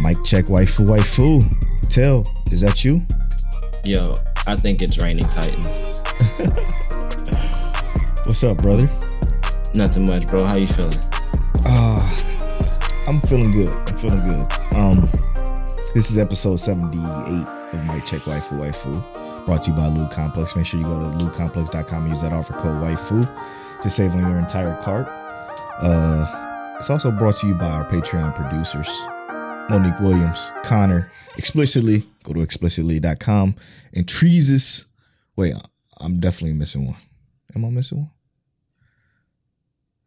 Mic check. Waifu, waifu. Tell, is that you? Yo, I think it's raining Titans. What's up, brother? Nothing much, bro. How you feeling? Uh, I'm feeling good. I'm feeling good. Um, this is episode 78 of Mic Check Waifu Waifu, brought to you by Loot Complex. Make sure you go to lootcomplex.com and use that offer code Waifu to save on your entire cart. Uh, it's also brought to you by our Patreon producers, Monique Williams, Connor, explicitly. Go to explicitly.com and Treesus. Wait, I'm definitely missing one. Am I missing one?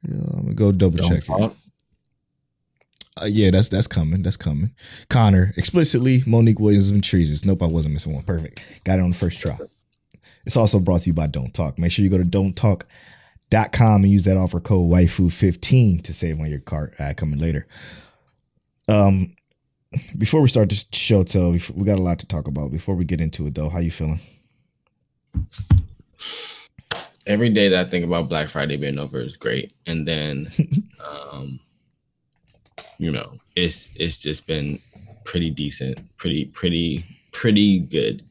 Yeah, I'm gonna go double Don't check it. Uh, yeah, that's that's coming. That's coming. Connor, explicitly, Monique Williams and Treeses. Nope, I wasn't missing one. Perfect. Got it on the first try. It's also brought to you by Don't Talk. Make sure you go to don'ttalk.com and use that offer code waifu15 to save on your cart ad coming later. Um before we start this show, tell we got a lot to talk about. Before we get into it though, how you feeling? Every day that I think about Black Friday being over is great, and then, um, you know, it's it's just been pretty decent, pretty pretty pretty good.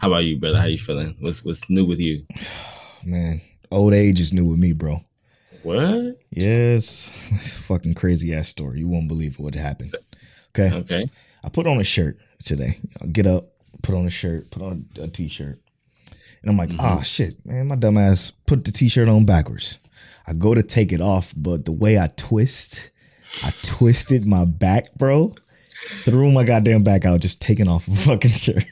How about you, brother? How you feeling? What's what's new with you? Man, old age is new with me, bro. What? Yes. It's a fucking crazy ass story. You won't believe what happened. Okay. Okay. I put on a shirt today. I get up, put on a shirt, put on a t-shirt. And I'm like, oh shit, man, my dumb ass put the t-shirt on backwards. I go to take it off, but the way I twist, I twisted my back, bro. Threw my goddamn back out, just taking off a fucking shirt.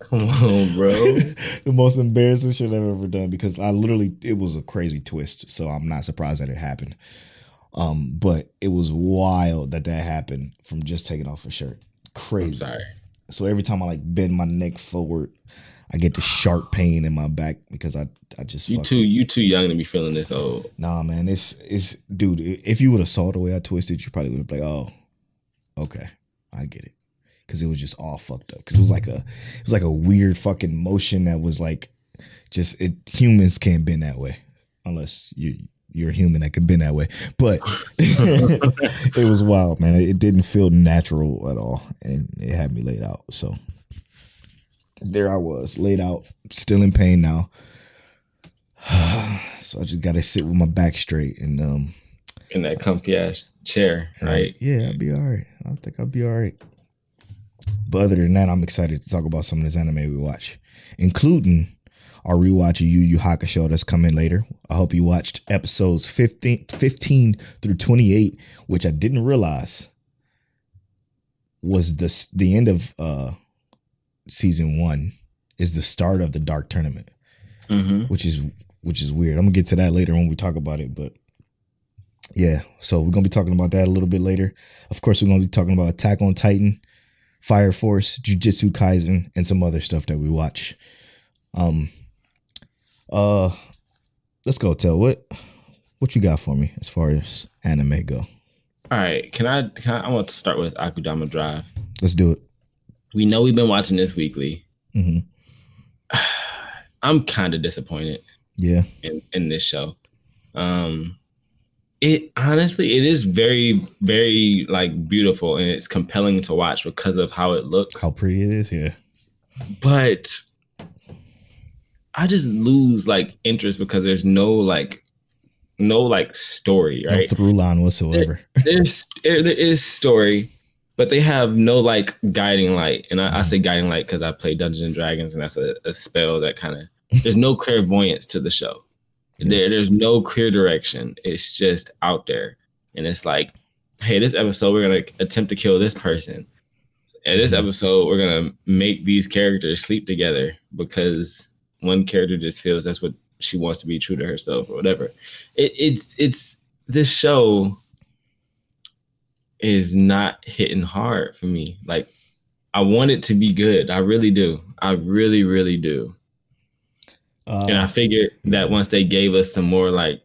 Come on, bro. the most embarrassing shit I've ever done because I literally it was a crazy twist, so I'm not surprised that it happened. Um, but it was wild that that happened from just taking off a shirt. Crazy. I'm sorry. So every time I like bend my neck forward, I get this sharp pain in my back because I I just You too you too young to be feeling this old. Nah, man, it's it's dude. If you would have saw the way I twisted, you probably would have been like, oh, okay, I get it, because it was just all fucked up. Because it was like a it was like a weird fucking motion that was like just it. Humans can't bend that way unless you you're a human that can bend that way. But it was wild, man. It didn't feel natural at all, and it had me laid out. So there I was, laid out, still in pain now. so I just gotta sit with my back straight and um In that comfy ass chair, and I- right? yeah, I'll be all right. I think I'll be all right. But other than that, I'm excited to talk about some of this anime we watch, including our rewatch of Yu Yu Hakusho that's coming later. I hope you watched episodes 15, 15 through 28, which I didn't realize was the the end of uh season one is the start of the Dark Tournament Mm-hmm. which is which is weird. I'm gonna get to that later when we talk about it, but yeah. So we're gonna be talking about that a little bit later. Of course, we're gonna be talking about Attack on Titan, Fire Force, Jujutsu Kaisen, and some other stuff that we watch. Um. Uh, let's go. Tell what what you got for me as far as anime go. All right. Can I can I, I want to start with Akudama Drive. Let's do it. We know we've been watching this weekly. hmm I'm kind of disappointed Yeah. in, in this show. Um it honestly it is very very like beautiful and it's compelling to watch because of how it looks. How pretty it is. Yeah. but I just lose like interest because there's no like no like story, right? No through line whatsoever. there's there there is story, but they have no like guiding light. And I, I say guiding light because I play Dungeons and Dragons, and that's a, a spell that kind of there's no clairvoyance to the show. There, there's no clear direction. It's just out there, and it's like, hey, this episode we're gonna attempt to kill this person. And this mm-hmm. episode we're gonna make these characters sleep together because one character just feels that's what she wants to be true to herself or whatever. It, it's it's this show is not hitting hard for me. Like I want it to be good. I really do. I really, really do. Uh, and I figured that once they gave us some more like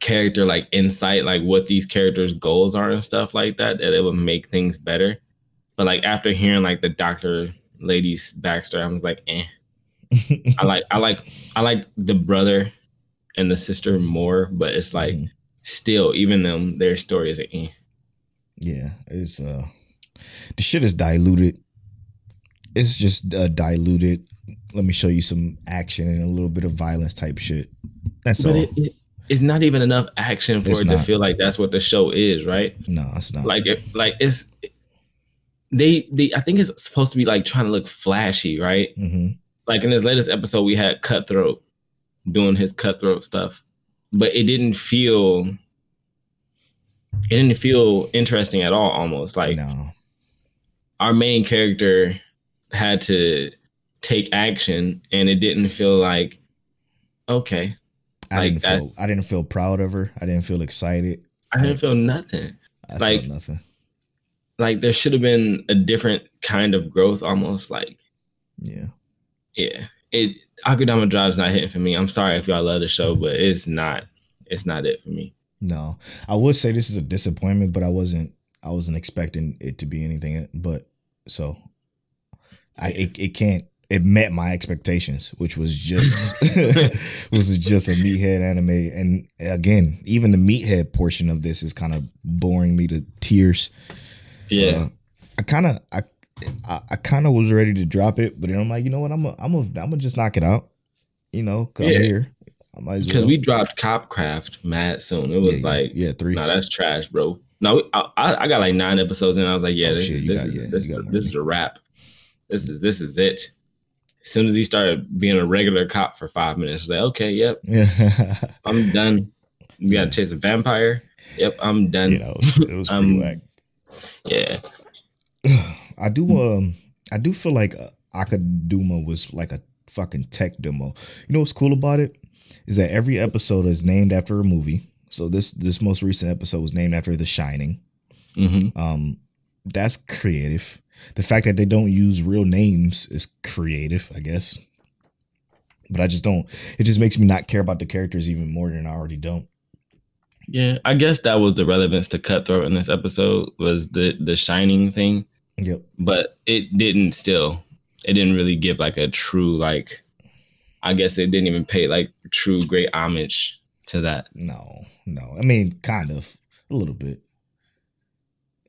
character like insight, like what these characters' goals are and stuff like that, that it would make things better. But like after hearing like the doctor lady's backstory, I was like, eh. I like I like I like the brother and the sister more, but it's like Mhm. still, even them their story is like, eh. yeah, it's uh, the shit is diluted. It's just uh, diluted. Let me show you some action and a little bit of violence type shit. That's But all. it, it, it's not even enough action for It's it to feel like that's what the show is, right? no, it's not. Like, it, like it's they they. I think it's supposed to be like trying to look flashy, right? hmm Like in this latest episode, we had Cutthroat doing his cutthroat stuff, but it didn't feel. It didn't feel interesting at all. Almost like no, our main character had to take action, and it didn't feel like okay. I like, didn't feel. I didn't feel proud of her. I didn't feel excited. I didn't feel nothing. I Like- felt nothing. like there should have been a different kind of growth almost like Yeah, yeah it akudama drive's not hitting for me i'm sorry if y'all love the show but it's not it's not it for me no. I would say this is a disappointment, but I wasn't. I wasn't expecting it to be anything. But so, I it, it can't. It met my expectations, which was just was just a meathead anime. And again, even the meathead portion of this is kind of boring me to tears. yeah Uh, I kind of I I, I kind of was ready to drop it, but then I'm like, you know what? I'm a, I'm a, I'm gonna just knock it out. You know, 'cause Yeah. I'm here. I might as because well. we dropped copcraft mad soon it was Yeah, like yeah, three. no that's trash bro no I, I, I got like nine episodes and i was like yeah Oh, this, shit, this, got- is, yeah, this, got this is a wrap this is this is it as soon as he started being a regular cop for five minutes I was like okay yep yeah, i'm done we gotta chase a vampire yep i'm done you know, it was, it was pretty Um, whack. yeah I do um I do feel like uh, Akudama was like a fucking tech demo. You know what's cool about it is that every episode is named after a movie. So this this most recent episode was named after The Shining. hmm Um, that's creative. The fact that they don't use real names is creative, I guess. But I just don't. It just makes me not care about the characters even more than I already don't. Yeah, I guess that was the relevance to Cutthroat in this episode was the the shining thing, Yep. but it didn't still. It didn't really give like a true like. I guess it didn't even pay like true great homage to that. No, no. I mean, kind of a little bit,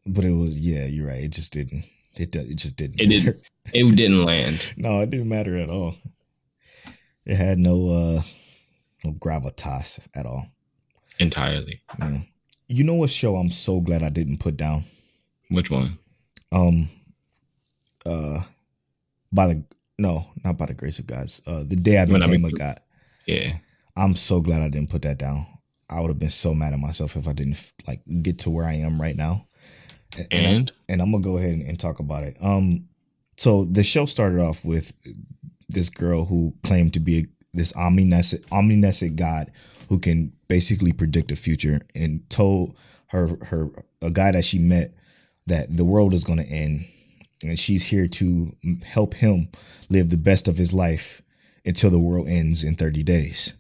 but it was. Yeah, you're right. It just didn't. It it just didn't. It didn't. It didn't land No, it didn't matter at all. It had no uh no gravitas at all. entirely. Yeah. You know what show I'm so glad I didn't put down? Which one? Um uh by the no, not by the grace of God. Uh the day I When I became a Became- god. Yeah, I'm so glad I didn't put that down. I would have been so mad at myself if I didn't like get to where I am right now. And and, I- and I'm gonna go ahead and, and talk about it. Um, so the show started off with this girl who claimed to be a, this omniscient, omniscient god who can basically predict the future, and told her her a guy that she met that the world is gonna end, and she's here to help him live the best of his life until the world ends in 30 days.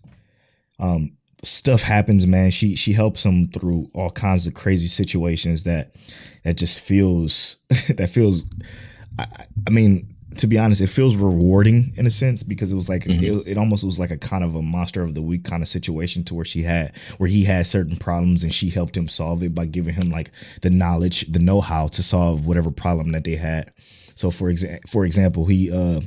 Um, stuff happens, man. She she helps him through all kinds of crazy situations that that just feels that feels. I- I mean, to be honest, it feels rewarding in a sense because it was like Mhm. it, it almost was like a kind of a monster of the week kind of situation to where she had where he had certain problems and she helped him solve it by giving him like the knowledge, the know how to solve whatever problem that they had. So for exa- for example, he uh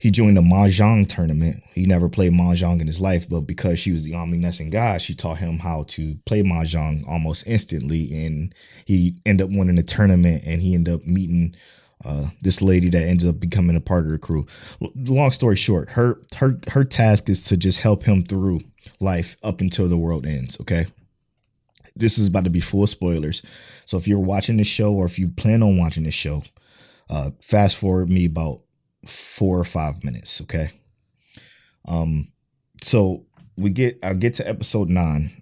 he joined the mahjong tournament. He never played mahjong in his life, but because she was the omniscient god, she taught him how to play mahjong almost instantly, and he ended up winning the tournament. And he ended up meeting uh, this lady that ends up becoming a part of the crew. Long story short, her her her task is to just help him through life up until the world ends. Okay, this is about to be full spoilers. So if you're watching this show or if you plan on watching this show, uh, fast forward me about four or five minutes. Okay. Um, so we get I get to episode nine,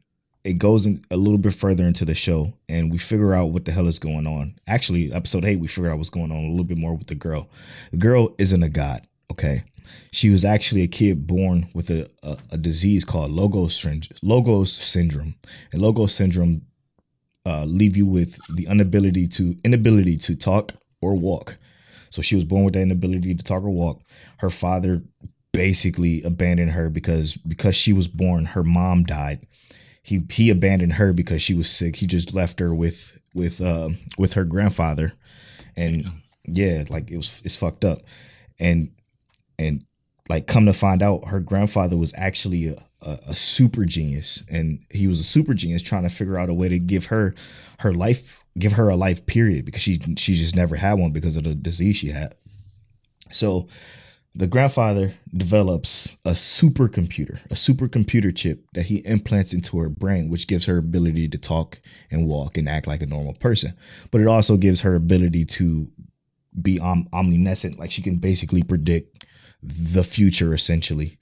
it goes in a little bit further into the show, and we figure out what the hell is going on. Actually, episode eight, we figured out what's going on a little bit more with the girl. The girl isn't a god, okay? She was actually a kid born with a, a, a disease called Logos, Logos syndrome. And Logos syndrome uh, leave you with the inability to inability to talk or walk. So she was born with that inability to talk or walk. Her father basically abandoned her because because she was born, her mom died. He he abandoned her because she was sick. He just left her with with uh with her grandfather, and yeah, like it was it's fucked up, and and like come to find out, her grandfather was actually a, a, a super genius, and he was a super genius trying to figure out a way to give her her life, give her a life period because she she just never had one because of the disease she had. So the grandfather develops a supercomputer, a supercomputer chip that he implants into her brain, which gives her ability to talk and walk and act like a normal person. But it also gives her ability to be om- omniscient, like she can basically predict the future, essentially.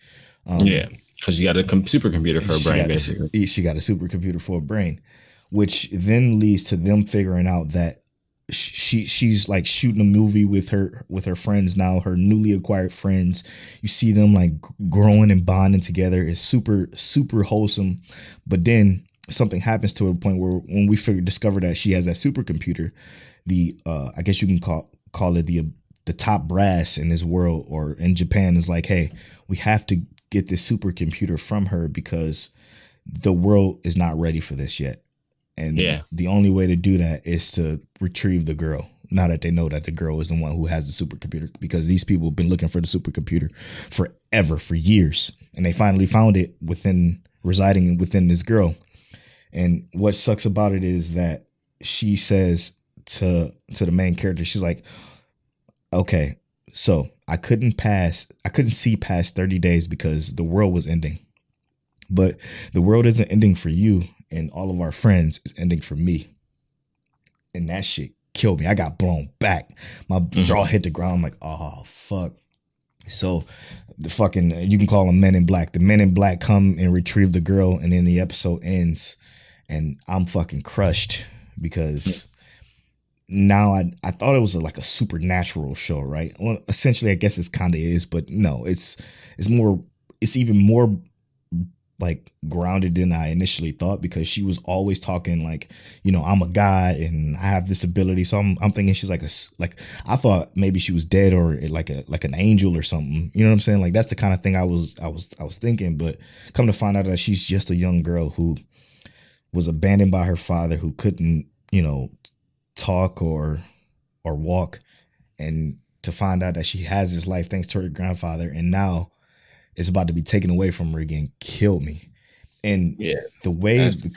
Um, yeah, because she got a com- supercomputer for her brain, got a- basically. she got a supercomputer for a brain, which then leads to them figuring out that she she's like shooting a movie with her with her friends now, her newly acquired friends. You see them like growing and bonding together. It's super super wholesome, but then something happens to a point where when we figure discover that she has that supercomputer, the uh I guess you can call call it the the top brass in this world or in Japan is like, hey, we have to get this supercomputer from her because the world is not ready for this yet. And Yeah. the only way to do that is to retrieve the girl. Now that they know that the girl is the one who has the supercomputer, because these people have been looking for the supercomputer forever, for years, and they finally found it within residing within this girl. And what sucks about it is that she says to to the main character, she's like, "Okay, so I couldn't pass, I couldn't see past thirty days because the world was ending, but the world isn't ending for you and all of our friends; is ending for me." And that shit killed me. I got blown back. My mm-hmm. jaw hit the ground. I'm like, "Oh fuck." So the fucking you can call them men in black. The men in black come and retrieve the girl, and then the episode ends, and I'm fucking crushed because now I I thought it was a, like a supernatural show, right? Well, essentially, I guess it's kind of is, but no, it's it's more it's even more like grounded than I initially thought because she was always talking like, you know, I'm a guy and I have this ability. So I'm I'm thinking she's like a like I thought maybe she was dead or eh, like a like an angel or something. You know what I'm saying? Like that's the kind of thing I was I was I was thinking, but come to find out that she's just a young girl who was abandoned by her father who couldn't, you know, talk or or walk and to find out that she has this life thanks to her grandfather and now it's about to be taken away from her again killed me. And Yeah, the way the,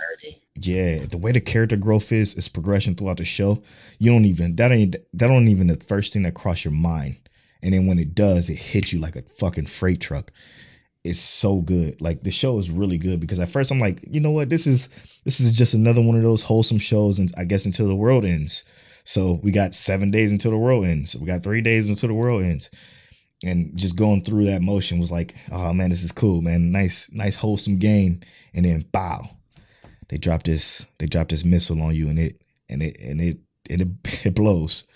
yeah the way the character growth is is progression throughout the show. You don't even that ain't that don't even the first thing that cross your mind. And then when it does it hits you like a fucking freight truck. It's so good. Like the show is really good because at first i'm like you know what? This is this is just another one of those wholesome shows and i guess until the world ends. So we got seven days until the world ends. We got three days until the world ends and just going through that motion was like oh man this is cool man. Nice nice wholesome game. And then bow they drop this they drop this missile on you and it and it and it and it, it blows.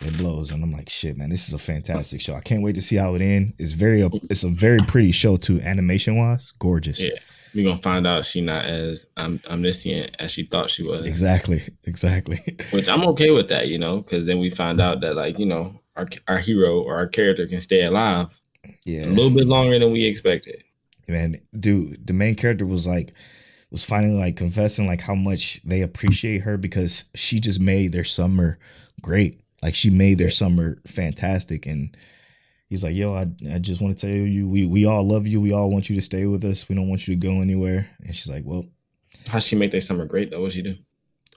It blows. And i'm like shit man this is a fantastic show. I can't wait to see how it ends it's very it's a very pretty show too animation wise gorgeous. Yeah, we're gonna find out she's not as um, omniscient as she thought she was. exactly. Exactly. Which I'm okay with that, you know, because then we find out that like you know our our hero or our character can stay alive yeah a little bit longer than we expected. man dude the main character was like was finally like confessing like how much they appreciate her because she just made their summer great like she made their summer fantastic and he's like yo i, I just want to tell you we, we all love you we all want you to stay with us we don't want you to go anywhere and she's like well How she make their summer great though? What she do?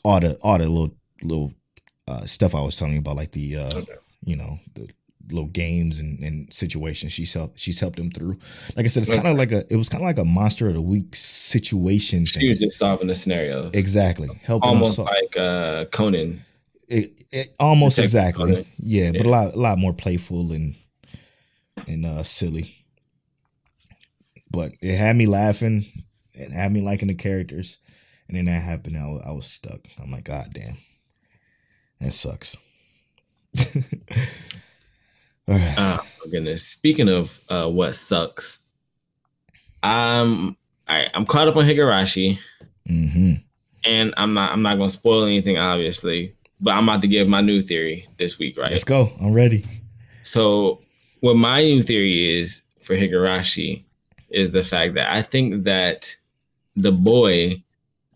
all the all the little little uh, stuff i was telling you about like the uh Okay. You know the little games and, and situations she's helped she's helped them through like i said it's kind of like a it was kind of like a monster of the week situation She thing. was just solving the scenario Exactly. Helping Almost sol- like uh Conan. it, it almost Detective exactly. Conan. Yeah, but a lot a lot more playful and and uh silly. But it had me laughing. and had me liking the characters. And then that happened. I was, I was stuck. I'm like, God damn, that sucks. Right. Oh my goodness. Speaking of uh, what sucks, I'm I, I'm caught up on Higurashi, hmm and I'm not I'm not gonna spoil anything, obviously. But I'm about to give my new theory this week, right? Let's go. I'm ready. So, what my new theory is for Higurashi is the fact that I think that the boy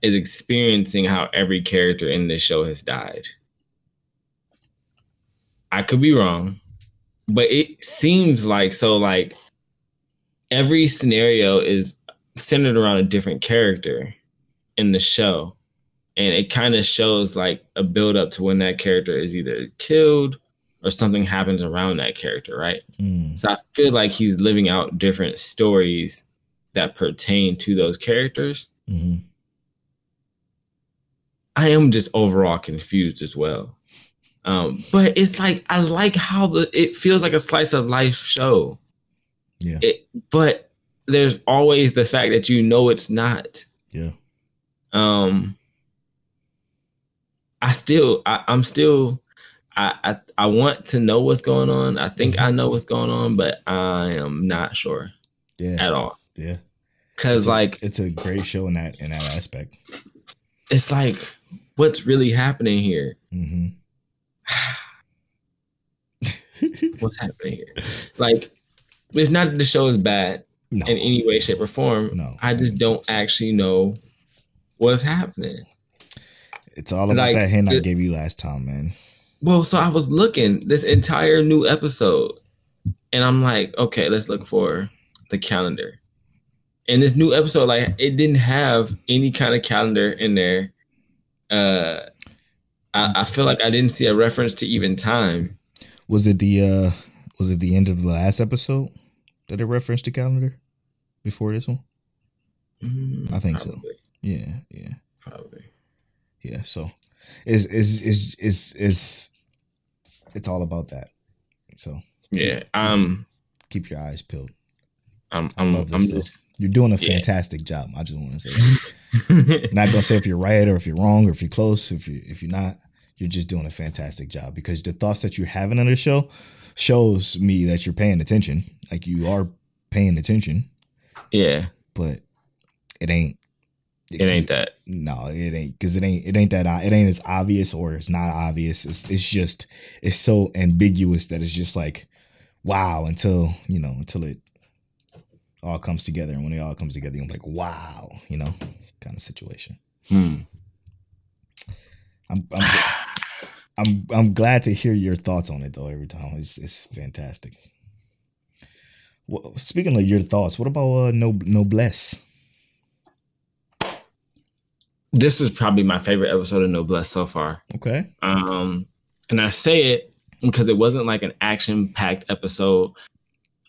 is experiencing how every character in this show has died. I could be wrong, but it seems like so like every scenario is centered around a different character in the show. And it kind of shows like a build up to when that character is either killed or something happens around that character, right? Mm. So I feel like he's living out different stories that pertain to those characters. hmm I am just overall confused as well. Um, but it's like I like how the it feels like a slice of life show. Yeah. It, but there's always the fact that you know it's not. Yeah. Um, I still, I, I'm still, I, I, I want to know what's going on. I think I know what's going on, but I am not sure Yeah. at all. Yeah. Cause like It's a great show in that in that aspect. it's like what's really happening here? hmm What's happening here? Like it's not that the show is bad no. in any way, shape, or form. No. I just don't actually know what's happening. It's all about like, that hint I gave you last time, man. Well, so I was looking this entire new episode, and I'm like, okay, let's look for the calendar. And this new episode, like, it didn't have any kind of calendar in there. Uh, I, I feel like I didn't see a reference to even time. Was it the uh was it the end of the last episode that it referenced the calendar before this one? Mm, I think so. Yeah, yeah, Probably. yeah. So it's it's it's it's it's it's all about that. So Yeah. Um. keep your eyes peeled. I'm. I'm. I'm just. You're doing a Yeah. fantastic job. I just want to say that. not gonna say if you're right or if you're wrong or if you're close. If you if you're not, you're just doing a fantastic job because the thoughts that you're having on the show shows me that you're paying attention. Like you are paying attention, yeah. but it ain't. It ain't that. No, it ain't because it ain't it ain't that it ain't as obvious or it's not obvious. It's it's just it's so ambiguous that it's just like wow until you know until it all comes together and when it all comes together you're like wow you know kind of situation. Hmm. I'm I'm, I'm I'm glad to hear your thoughts on it though. Every time it's it's fantastic. Well, speaking of your thoughts, what about uh, no noblesse? This is probably my favorite episode of Noblesse so far. Okay, Um, and I say it because it wasn't like an action packed episode,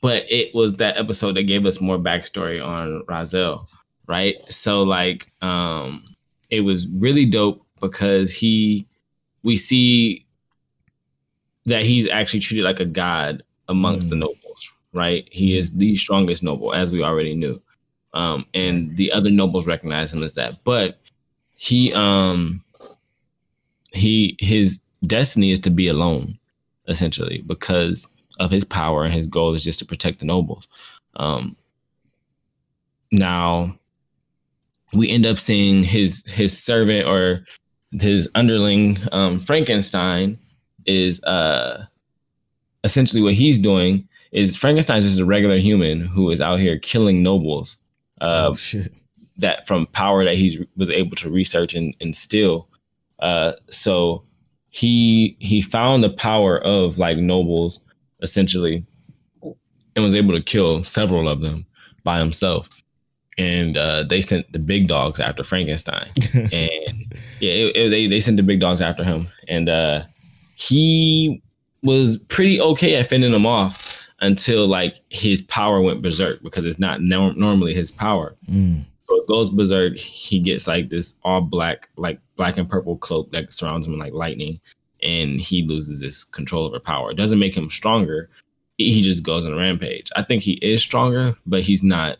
but it was that episode that gave us more backstory on Raizel, right? So like, um, it was really dope because he, we see that he's actually treated like a god amongst the Mm. nobles, right? He is the strongest noble, as we already knew. Um, and the other nobles recognize him as that, but he, um, he, his destiny is to be alone, essentially, because of his power, and his goal is just to protect the nobles. Um, now, we end up seeing his his servant or his underling, um, Frankenstein, is uh, essentially what he's doing. Is Frankenstein's just a regular human who is out here killing nobles. Uh, oh that from power that he was able to research and, and steal. Uh, so he he found the power of like nobles essentially, and was able to kill several of them by himself. And uh, they sent the big dogs after Frankenstein, and yeah, it, it- they they sent the big dogs after him, and uh, he was pretty okay at fending them off until like his power went berserk because it's not norm- normally his power. Mm, So it goes berserk. He gets like this all black, like black and purple cloak that surrounds him like lightning, and he loses his control over power. It doesn't make him stronger. He he just goes on a rampage. I think he is stronger, but he's not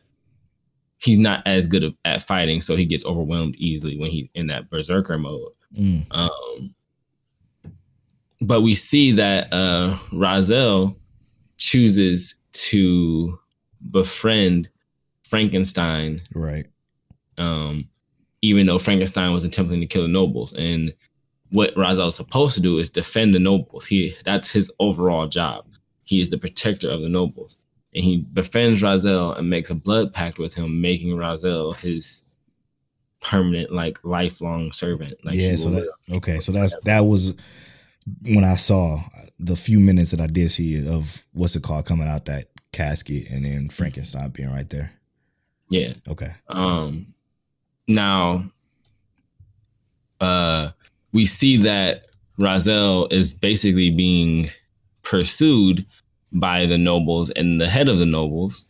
he's not as good of, at fighting, so he gets overwhelmed easily when he's in that berserker mode. Mm. Um, but we see that uh, Raizel chooses to befriend Frankenstein, Right. um, even though Frankenstein was attempting to kill the nobles. And what Raizel is supposed to do is defend the nobles. He that's his overall job. He is the protector of the nobles, and he befriends Raizel and makes a blood pact with him, making Raizel his permanent, like lifelong servant. Like yeah. So that okay. So that's that was when I saw the few minutes that I did see of what's it called coming out that casket and then Frankenstein being right there. yeah. Okay. Um, now, uh, we see that Raizel is basically being pursued by the nobles and the head of the nobles,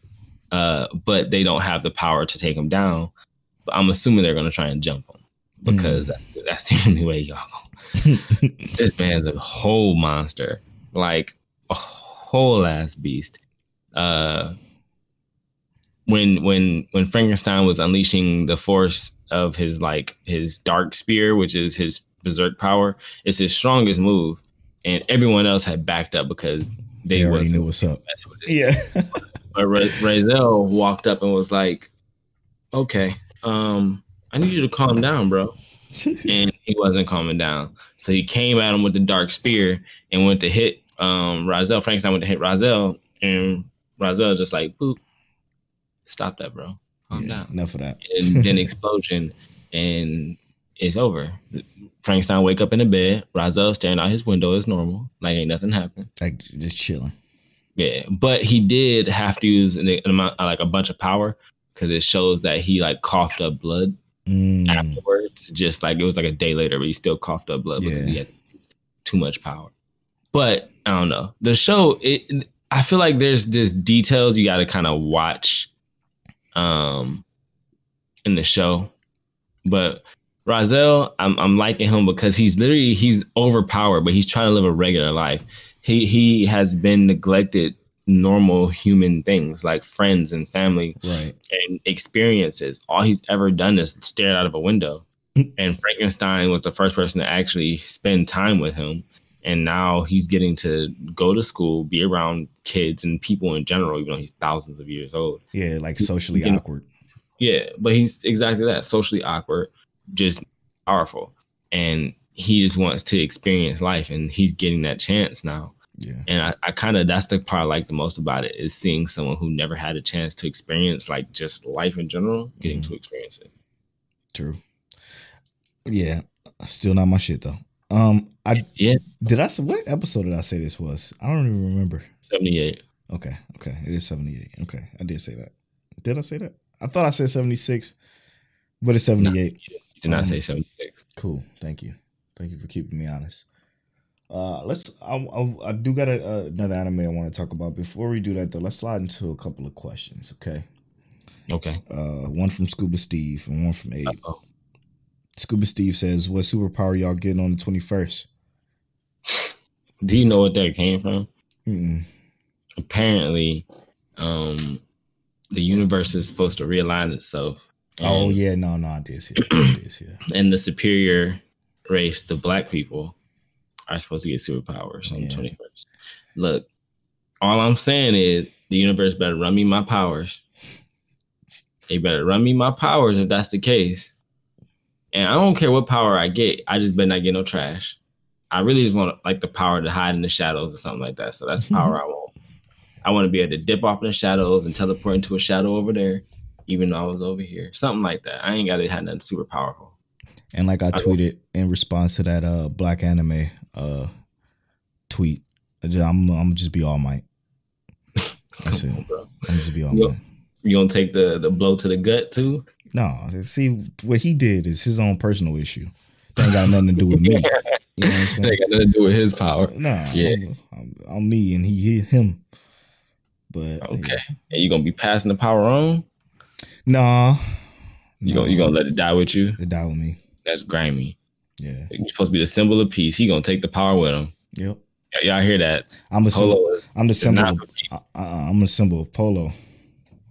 uh, but they don't have the power to take him down. But I'm assuming they're going to try and jump him because that's that's the only way y'all. Go. this man's a whole monster, like a whole ass beast. Uh, when when when Frankenstein was unleashing the force of his like his dark spear, which is his berserk power, it's his strongest move, and everyone else had backed up because they, They already knew what's up. messing with it. Yeah. But Ra- Raizel walked up and was like, "Okay, um, I need you to calm down, bro." and he wasn't calming down. So he came at him with the dark spear and went to hit um Raizel. Frankenstein went to hit Raizel, and Raizel just like, boop, stop that, bro. Calm Yeah, down. Enough of that. And then explosion, and it's over. Frankenstein wake up in the bed. Raizel staring out his window as normal, like ain't nothing happened. Like just chilling. Yeah, but he did have to use an, an amount, like a bunch of power, because it shows that he like coughed up blood Mm. afterwards. Just like it was like a day later, but he still coughed up blood because he had too much power. But I don't know. The show, it I feel like there's just details you got to kind of watch, um, in the show. But Raizel, I'm I'm liking him because he's literally he's overpowered, but he's trying to live a regular life. He he has been neglected normal human things like friends and family Right. and experiences. All he's ever done is stared out of a window. and Frankenstein was the first person to actually spend time with him. And now he's getting to go to school, be around kids and people in general, even though he's thousands of years old. Yeah, like socially can- awkward. Yeah, but he's exactly that socially awkward, just powerful. And he just wants to experience life, and he's getting that chance now. Yeah. And I, I kind of that's the part I like the most about it is seeing someone who never had a chance to experience like just life in general, getting to experience it. True. Yeah. Still not my shit though. Um I Yeah, did I say what episode did I say this was? I don't even remember. 78. Okay, okay. It is 78. Okay. I did say that. Did I say that? I thought I said 76, but it's 78. Did not Um, say 76. Cool. Thank you. Thank you for keeping me honest. Uh, let's. I, I, I do got a, uh, another anime I want to talk about. Before we do that, though, let's slide into a couple of questions. Okay. Okay. Uh, one from Scuba Steve and one from Abe. Uh-oh. Scuba Steve says, "What superpower y'all getting on the 21st?" Do you know what that came from? Mm-mm. Apparently, um, the universe is supposed to realign itself. Oh yeah, no, no, I did see that. I did see that. And the superior race, the black people, are supposed to get superpowers on Yeah. the 21st. Look, all I'm saying is the universe better run me my powers. They better run me my powers if that's the case. And I don't care what power I get. I just better not get no trash. I really just want like the power to hide in the shadows or something like that. So that's the power I want. I want to be able to dip off in the shadows and teleport into a shadow over there, even though I was over here. Something like that. I ain't got to have nothing super powerful. And like I I tweeted in response to that uh black anime uh tweet, just, I'm I'm just be all might. That's it. on. I'm just be all Yep. might. You gonna take the the blow to the gut too? No, see what he did is his own personal issue. That ain't got nothing to do with me. You know what I'm saying? That got nothing to do with his power. No, Yeah. I'm, I'm, I'm me and he, he him. But Okay. And you gonna be passing the power on? Nah, You gonna you gonna let it die with you? it die with me. That's grimy. Yeah, You're supposed to be the symbol of peace. He gonna take the power with him. yep. Y- Y'all hear that? I'm a symbol. Polo I'm the symbol. Of, for uh, uh, I'm a symbol of polo.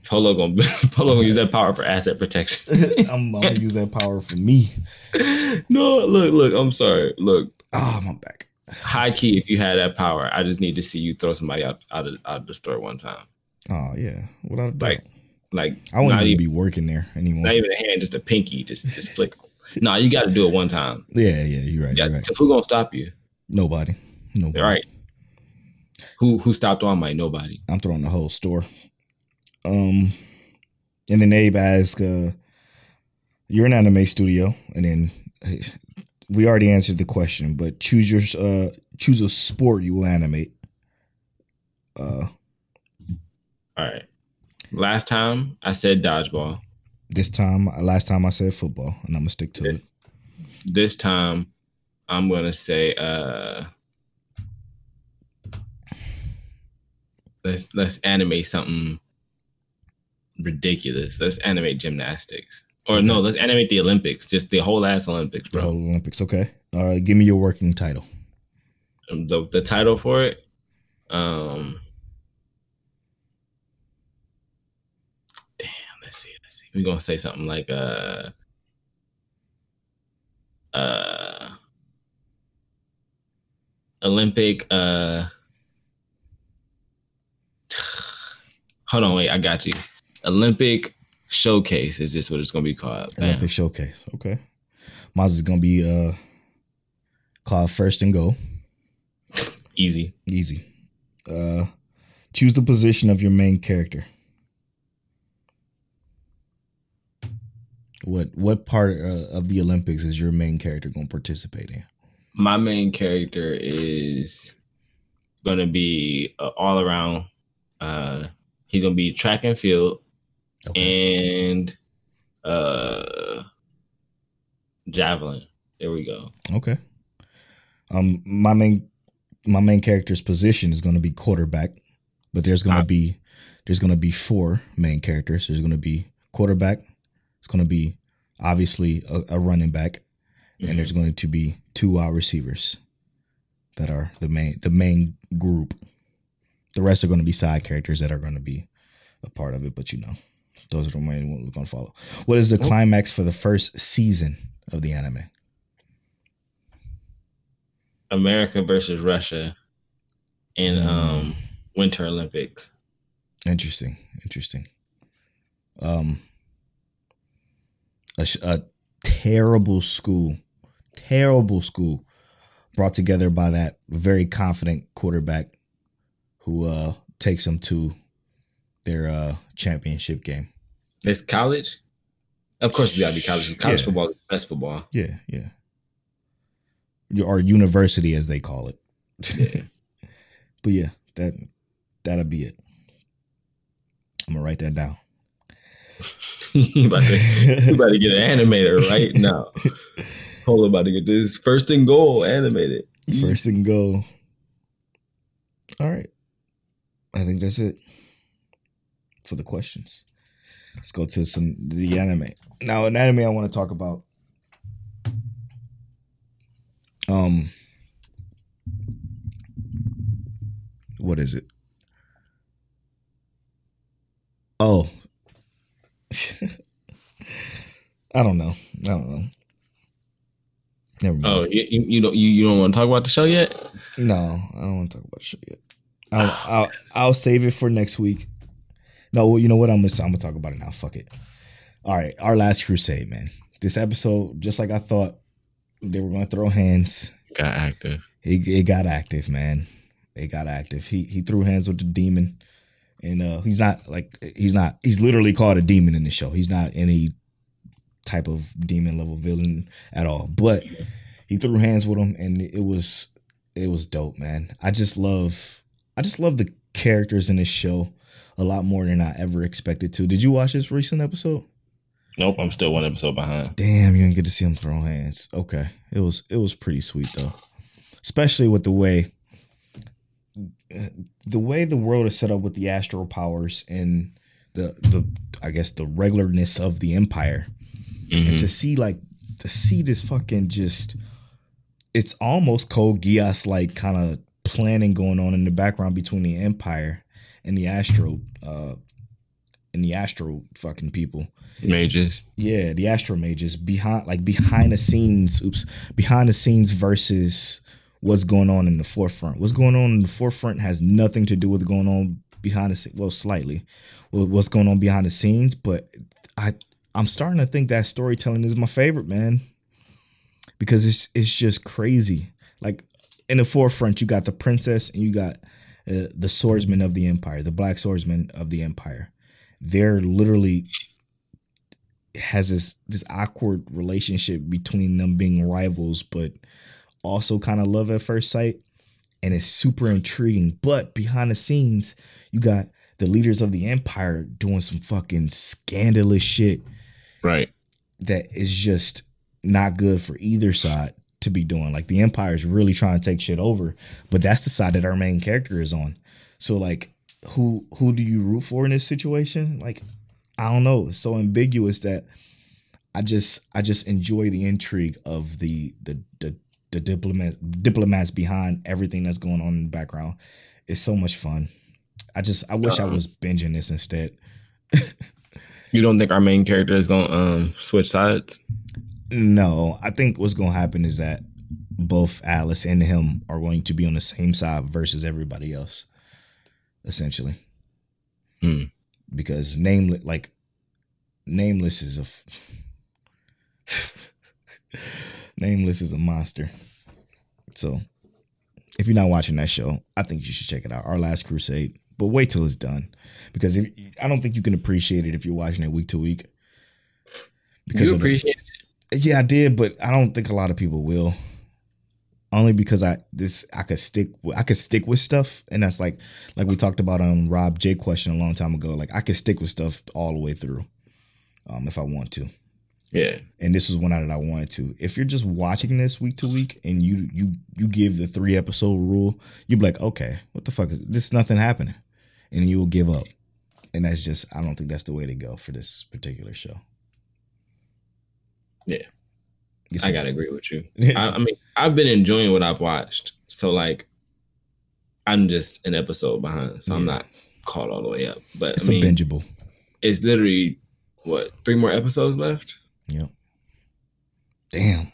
Polo gonna Polo gonna use that power for asset protection. I'm, I'm gonna use that power for me. no, look, look. I'm sorry. Look, Ah, my back. high key. If you had that power, I just need to see you throw somebody out out of, out of the store one time. Oh yeah, without a doubt. Like, like I wouldn't even even, be working there anymore. not even a hand, just a pinky, just just flick. no, you got to do it one time. yeah, yeah, you're right. Yeah, You're right. who gonna stop you? Nobody. Nobody. All right. Who who stopped on my nobody? I'm throwing the whole store. Um, and then Abe asked, uh, "You're an anime studio," and then we already answered the question, but choose your uh choose a sport you will animate. Uh, All right. Last time I said dodgeball. this time, last time I said football, and I'm gonna stick to it. This time I'm gonna say uh let's let's animate something ridiculous. Let's animate gymnastics. Or no, let's animate the Olympics, just the whole ass Olympics, bro. The whole Olympics. Okay. Uh, give me your working title. Um, The the title for it. Um Damn, let's see, let's see. We're gonna say something like uh uh Olympic uh hold on, wait, I got you. Olympic showcase is just what it's gonna be called. Bam. Olympic showcase. Okay. Mine's is gonna be uh called First and Go. Easy. Easy. Uh, choose the position of your main character. What what part uh, of the Olympics is your main character going to participate in? My main character is gonna be uh, all around. Uh, he's gonna be track and field and uh, javelin. There we go. Okay. Um, my main my main character's position is going to be quarterback, but there's going to Ah. be there's going to be four main characters. There's going to be quarterback. It's going to be obviously a, a running back, and there's going to be two wide receivers that are the main the main group. The rest are going to be side characters that are going to be a part of it, but you know, those are the main ones we're going to follow. What is the climax for the first season of the anime? America versus Russia in um Winter Olympics. Interesting, interesting. Um, a, a terrible school, terrible school, brought together by that very confident quarterback, who uh takes them to their uh championship game. It's college. Of course, it's gotta be college. College Yeah. football is best football. Yeah, yeah. Or university, as they call it. Yeah. But yeah, that that'll be it. I'm gonna write that down. you, about to, you about to get an animator right now. Hold on, about to get this first and goal animated. First and goal. All right. I think that's it for the questions. Let's go to some the anime. Now, an anime I want to talk about. Um, what is it? Oh, I don't know. I don't know. Never mind. Oh, you, you, don't you, you don't want to talk about the show yet? No, I don't want to talk about the show yet. I'll, I'll I'll save it for next week. No, well, you know what? I'm gonna I'm gonna talk about it now. Fuck it. All right, our last crusade, man. This episode, just like I thought, they were gonna throw hands. Got active. It, it got active, man. It got active. He he threw hands with the demon, and uh he's not like he's not he's literally called a demon in the show. He's not any type of demon level villain at all. But he threw hands with him, and it was it was dope, man. I just love I just love the characters in this show a lot more than I ever expected to. Did you watch this recent episode? Nope, I'm still one episode behind. Damn, you didn't get to see him throw hands. Okay, it was it was pretty sweet though, especially with the way the way the world is set up with the astral powers and the the I guess the regularness of the empire, Mhm. and to see like to see this fucking just it's almost Code Geass like kind of planning going on in the background between the empire and the astro uh and the Astro fucking people. Mages. Yeah, the Astro Mages behind like behind the scenes, oops, behind the scenes versus what's going on in the forefront. What's going on in the forefront has nothing to do with going on behind the scenes. Well, slightly, what's going on behind the scenes, but I I'm starting to think that storytelling is my favorite, man, because it's it's just crazy. Like in the forefront, you got the princess and you got uh, the swordsman of the empire, the black swordsman of the empire. They're literally has this this awkward relationship between them being rivals, but also kind of love at first sight, and it's super intriguing. But behind the scenes, you got the leaders of the empire doing some fucking scandalous shit Right. that is just not good for either side to be doing. Like the empire is really trying to take shit over, but that's the side that our main character is on. So like who who do you root for in this situation? Like I don't know. It's so ambiguous that I just I just enjoy the intrigue of the the the, the diplomat diplomats behind everything that's going on in the background. It's so much fun. I just I wish I Uh-uh. was binging this instead. You don't think our main character is gonna um switch sides? No, I think what's going to happen is that both Alice and him are going to be on the same side versus everybody else, essentially. Hmm. Because nameless, like nameless is a f- nameless is a monster. So, if you're not watching that show, I think you should check it out. Our Last Crusade. But wait till it's done, because if I don't think you can appreciate it if you're watching it week to week. Because you of the- appreciate yeah, I did, but I don't think a lot of people will. Only because I this I could stick with, I could stick with stuff, and that's like like we talked about on Rob J question a long time ago. Like I could stick with stuff all the way through, um, if I want to. Yeah. And this was one out that I wanted to. If you're just watching this week to week and you you you give the three episode rule, you'd be like, okay, what the fuck is this? Nothing happening, and you will give up. And that's just I don't think that's the way to go for this particular show. Yeah. I gotta agree with you. I, I mean, I've been enjoying what I've watched. So like I'm just an episode behind. So I'm not caught all the way up. But It's I mean a bingeable. it's literally what, three more episodes left? Yep. Damn.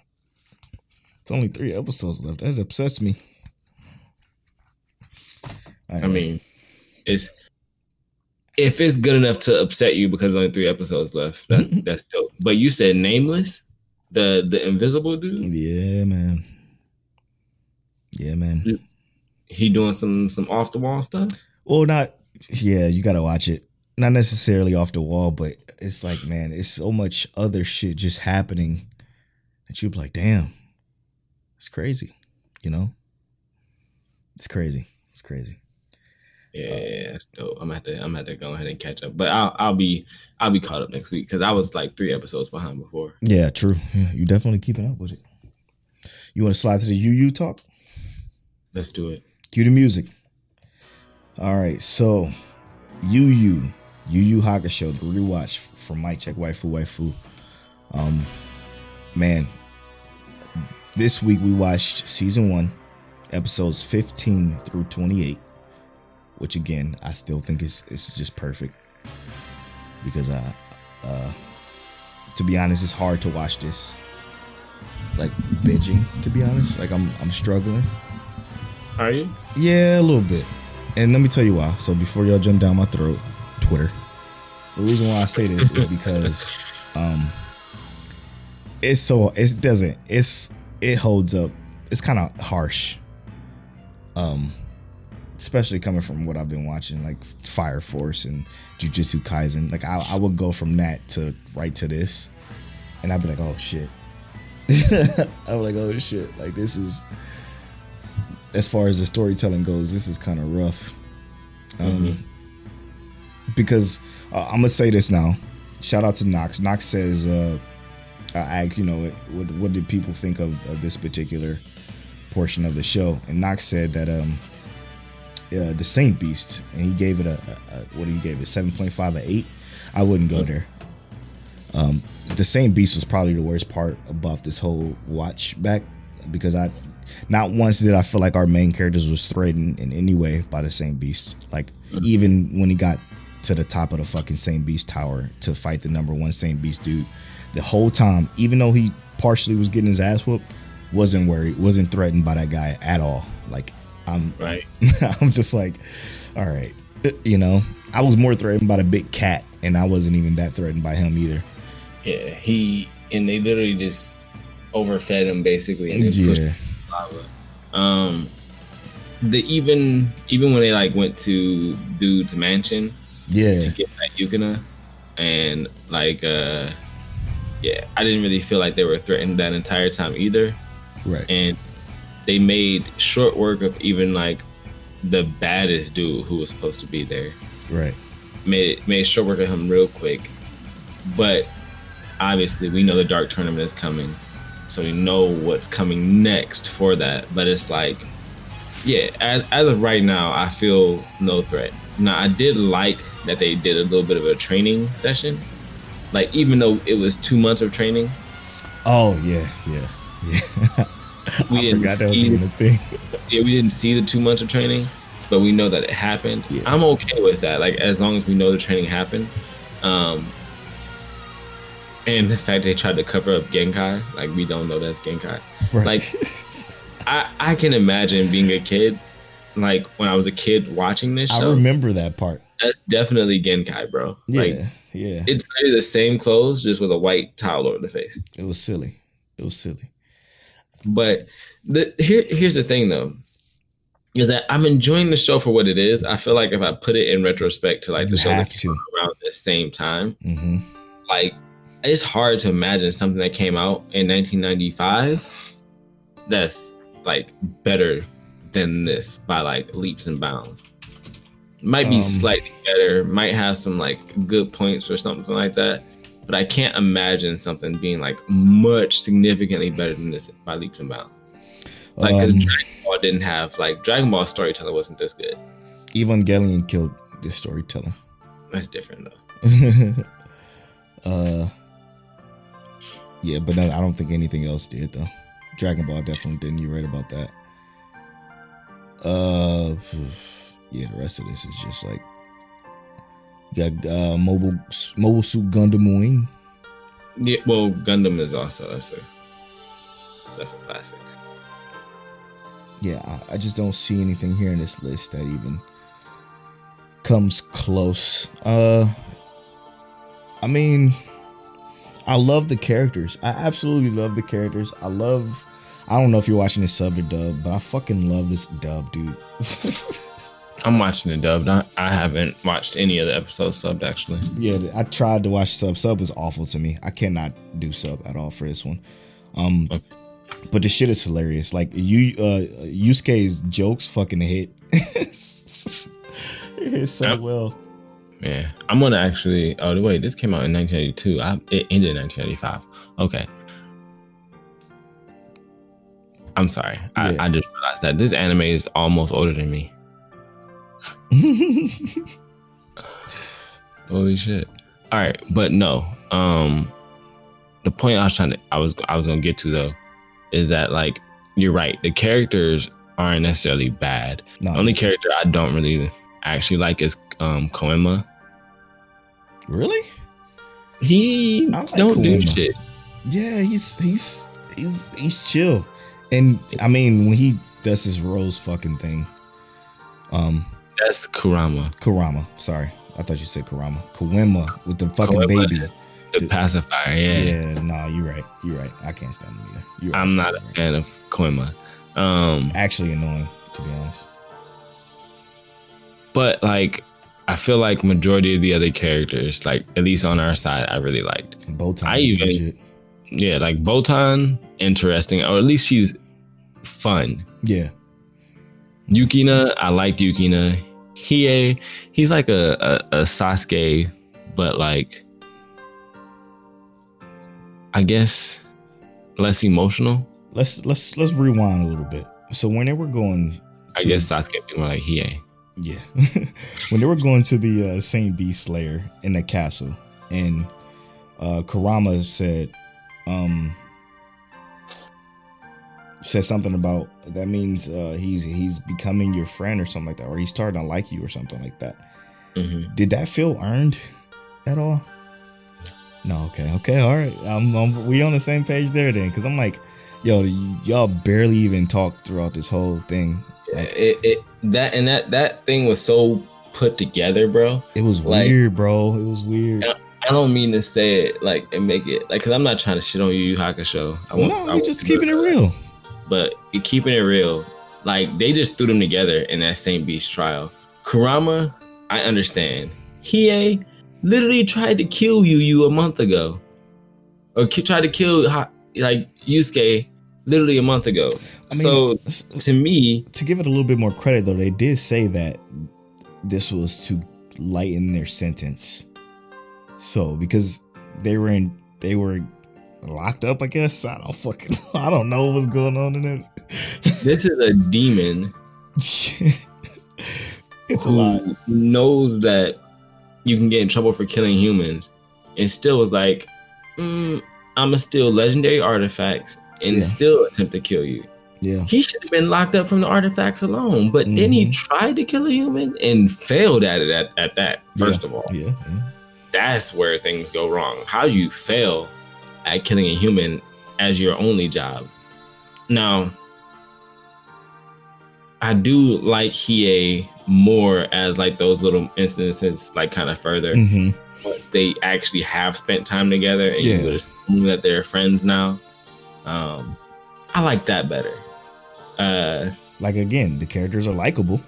It's only three episodes left. That upsets me. I mean, it's if it's good enough to upset you because only three episodes left, that's that's dope. But you said nameless, the the invisible dude. yeah, man. Yeah, man. He doing some some off the wall stuff. Well, not. Yeah, you gotta watch it. Not necessarily off the wall, but it's like, man, it's so much other shit just happening that you're like, damn, it's crazy. You know, it's crazy. It's crazy. Yeah, that's dope. I'm gonna have to I'm gonna have to go ahead and catch up. But I'll I'll be I'll be caught up next week because I was like three episodes behind before. Yeah, true. Yeah, you definitely keeping up with it. You want to slide to the Yu Yu talk? Let's do it. Cue the music. All right, so Yu Yu, Yu Hakusho, the rewatch from Mic Check Waifu Waifu. Um, man, this week we watched season one, episodes 15 through 28, which again I still think is is just perfect because uh, uh, to be honest, it's hard to watch this like binging. To be honest, like I'm I'm struggling. Are you? Yeah, a little bit. And let me tell you why. So before y'all jump down my throat, Twitter. The reason why I say this is because um it's so it doesn't it's it holds up. It's kind of harsh. Um especially coming from what I've been watching like Fire Force and Jujutsu Kaisen. Like I I would go from that to right to this and I'd be like, "Oh shit." I'm like, "Oh shit." Like this is as far as the storytelling goes, this is kind of rough. Um, Because uh, I'm gonna say this now. Shout out to Knox. Knox says, uh, I you know, what, what did people think of, of this particular portion of the show? And Knox said that um, uh, the Saint Beast, and he gave it a, a, a what he gave it seven point five or eight. I wouldn't go there. Um, the Saint Beast was probably the worst part about this whole watch back because I not once did I feel like our main characters was threatened in any way by the Saint Beast. Like even when he got to the top of the fucking Saint Beast Tower to fight the number one Saint Beast dude. The whole time, even though he partially was getting his ass whooped, wasn't worried, wasn't threatened by that guy at all. Like I'm, Right. I'm just like, all right, you know. I was more threatened by the big cat, and I wasn't even that threatened by him either. Yeah, he and they literally just overfed him basically and then pushed Yeah, lava. Um, the even even when they like went to dude's mansion yeah, to get that Yukina, and like uh, yeah, I didn't really feel like they were threatened that entire time either, right. and they made short work of even like the baddest dude who was supposed to be there. Right. made made short work of him real quick. But obviously, we know the dark tournament is coming, so we know what's coming next for that. But it's like, yeah, as as of right now, I feel no threat. Now, I did like that they did a little bit of a training session. Like, even though it was two months of training, Oh yeah, yeah, yeah. We I didn't forgot that was see- even a thing. yeah, we didn't see the two months of training, but we know that it happened. Yeah. I'm okay with that. Like as long as we know the training happened. Um and the fact they tried to cover up Genkai, like we don't know that's Genkai. Right. Like I I can imagine being a kid, like when I was a kid watching this I show. I remember that part. That's definitely Genkai, bro. Yeah, Like yeah. it's the same clothes, just with a white towel over the face. It was silly. It was silly. But the here here's the thing though. Is that I'm enjoying the show for what it is. I feel like if I put it in retrospect to like You the show that to. came around the same time, hmm like it's hard to imagine something that came out in 1995 that's like better than this by like leaps and bounds. Might be Um, slightly better, might have some like good points or something like that, but I can't imagine something being like much significantly better than this by leaps and bounds. Like, because Um, Dragon Ball didn't have like Dragon Ball storytelling wasn't this good. Evangelion killed this storyteller. That's different though. uh, yeah, but no, I don't think anything else did though. Dragon Ball definitely didn't. You're right about that. Uh, yeah, the rest of this is just like you got uh, mobile mobile suit Gundam Wing. Yeah, well, Gundam is also that's a that's a classic. yeah, I, I just don't see anything here in this list that even comes close. Uh, I mean, I love the characters. I absolutely love the characters. I love. I don't know if you're watching this sub or dub, but I fucking love this dub, dude. I'm watching the dubbed. I, I haven't watched any of the episodes subbed actually. yeah, I tried to watch sub. Sub was awful to me. I cannot do sub at all for this one. Um, Okay. but the shit is hilarious. Like you, uh, Yusuke's jokes fucking hit. it hit so Yep. well. Yeah, I'm gonna actually. Oh wait, this came out in 1982. I, it ended in 1995. Okay. I'm sorry. I, I just realized that this anime is almost older than me. Holy shit! All right, but no. Um, the point I was trying to, I was, I was gonna get to though, is that like you're right. The characters aren't necessarily bad. no, The only character I don't really actually like is um Koenma. really? He like don't do shit. Yeah, he's he's he's he's chill. And I mean, when he does his Rose fucking thing, um, That's Kurama, Kurama. Sorry, I thought you said Kurama. Koenma with the fucking baby. the Dude. pacifier. Yeah, Yeah, no, you're right. You're right. I can't stand him either. You're I'm not a right. fan of Koenma. Um, Actually annoying, to be honest. but like, I feel like majority of the other characters, like at least on our side, I really liked. Botan. I even- Yeah, like Botan, interesting, or at least she's fun. Yeah, Yukina, I liked Yukina. Hiei, he's like a, a, a Sasuke, but like, I guess less emotional. let's let's let's rewind a little bit. So when they were going, I to- guess Sasuke be more like Hiei. Yeah. when they were going to the uh, Saint Beast Slayer in the castle, and uh, Kurama said, um, said something about that means uh, he's he's becoming your friend or something like that, or he's starting to like you or something like that. Mhm. Did that feel earned at all? No. Okay. Okay. All right. I'm, I'm we on the same page there then, because I'm like, yo, y'all barely even talked throughout this whole thing. Like It, it that and that that thing was so put together, bro. it was like- weird, bro. It was weird. Yeah. I don't mean to say it like and make it like because I'm not trying to shit on you, Yu Hakusho. I I no, we just keeping it that. real. But keeping it real, like they just threw them together in that Saint Beast trial. Kurama, I understand. Hiei literally tried to kill you you a month ago, or ki- tried to kill like Yusuke literally a month ago. I mean, so to me, to give it a little bit more credit though, they did say that this was to lighten their sentence. So because they were in they were locked up, I guess. I don't fucking I don't know what's going on in this. this is a demon it's a lot. knows that you can get in trouble for killing humans, and still was like, mm, "I'ma steal legendary artifacts and Yeah. still attempt to kill you." Yeah. He should have been locked up from the artifacts alone, but then he Mhm. tried to kill a human and failed at it at, at that. First of all, Yeah. yeah. that's where things go wrong. How do you fail at killing a human as your only job. Now, I do like Hiei more as like those little instances, like kind of further. hmm Once they actually have spent time together and Yeah. you assume that they're friends now. Um, I like that better. Uh, Like again, the characters are likable.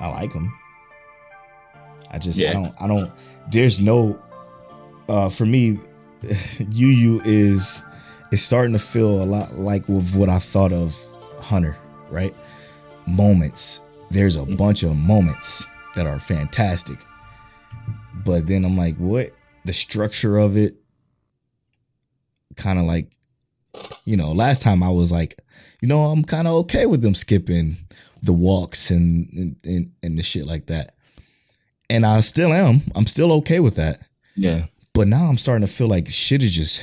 I like them. I just I don't I don't. There's no. Uh, for me, Yu Yu is is starting to feel a lot like with what I thought of Hunter. Right, moments. There's a Mhm. bunch of moments that are fantastic, but then I'm like, what? The structure of it, kind of like, you know, last time I was like, you know, I'm kind of okay with them skipping the walks and, and and and the shit like that. And I still am. I'm still okay with that. yeah. But now I'm starting to feel like shit is just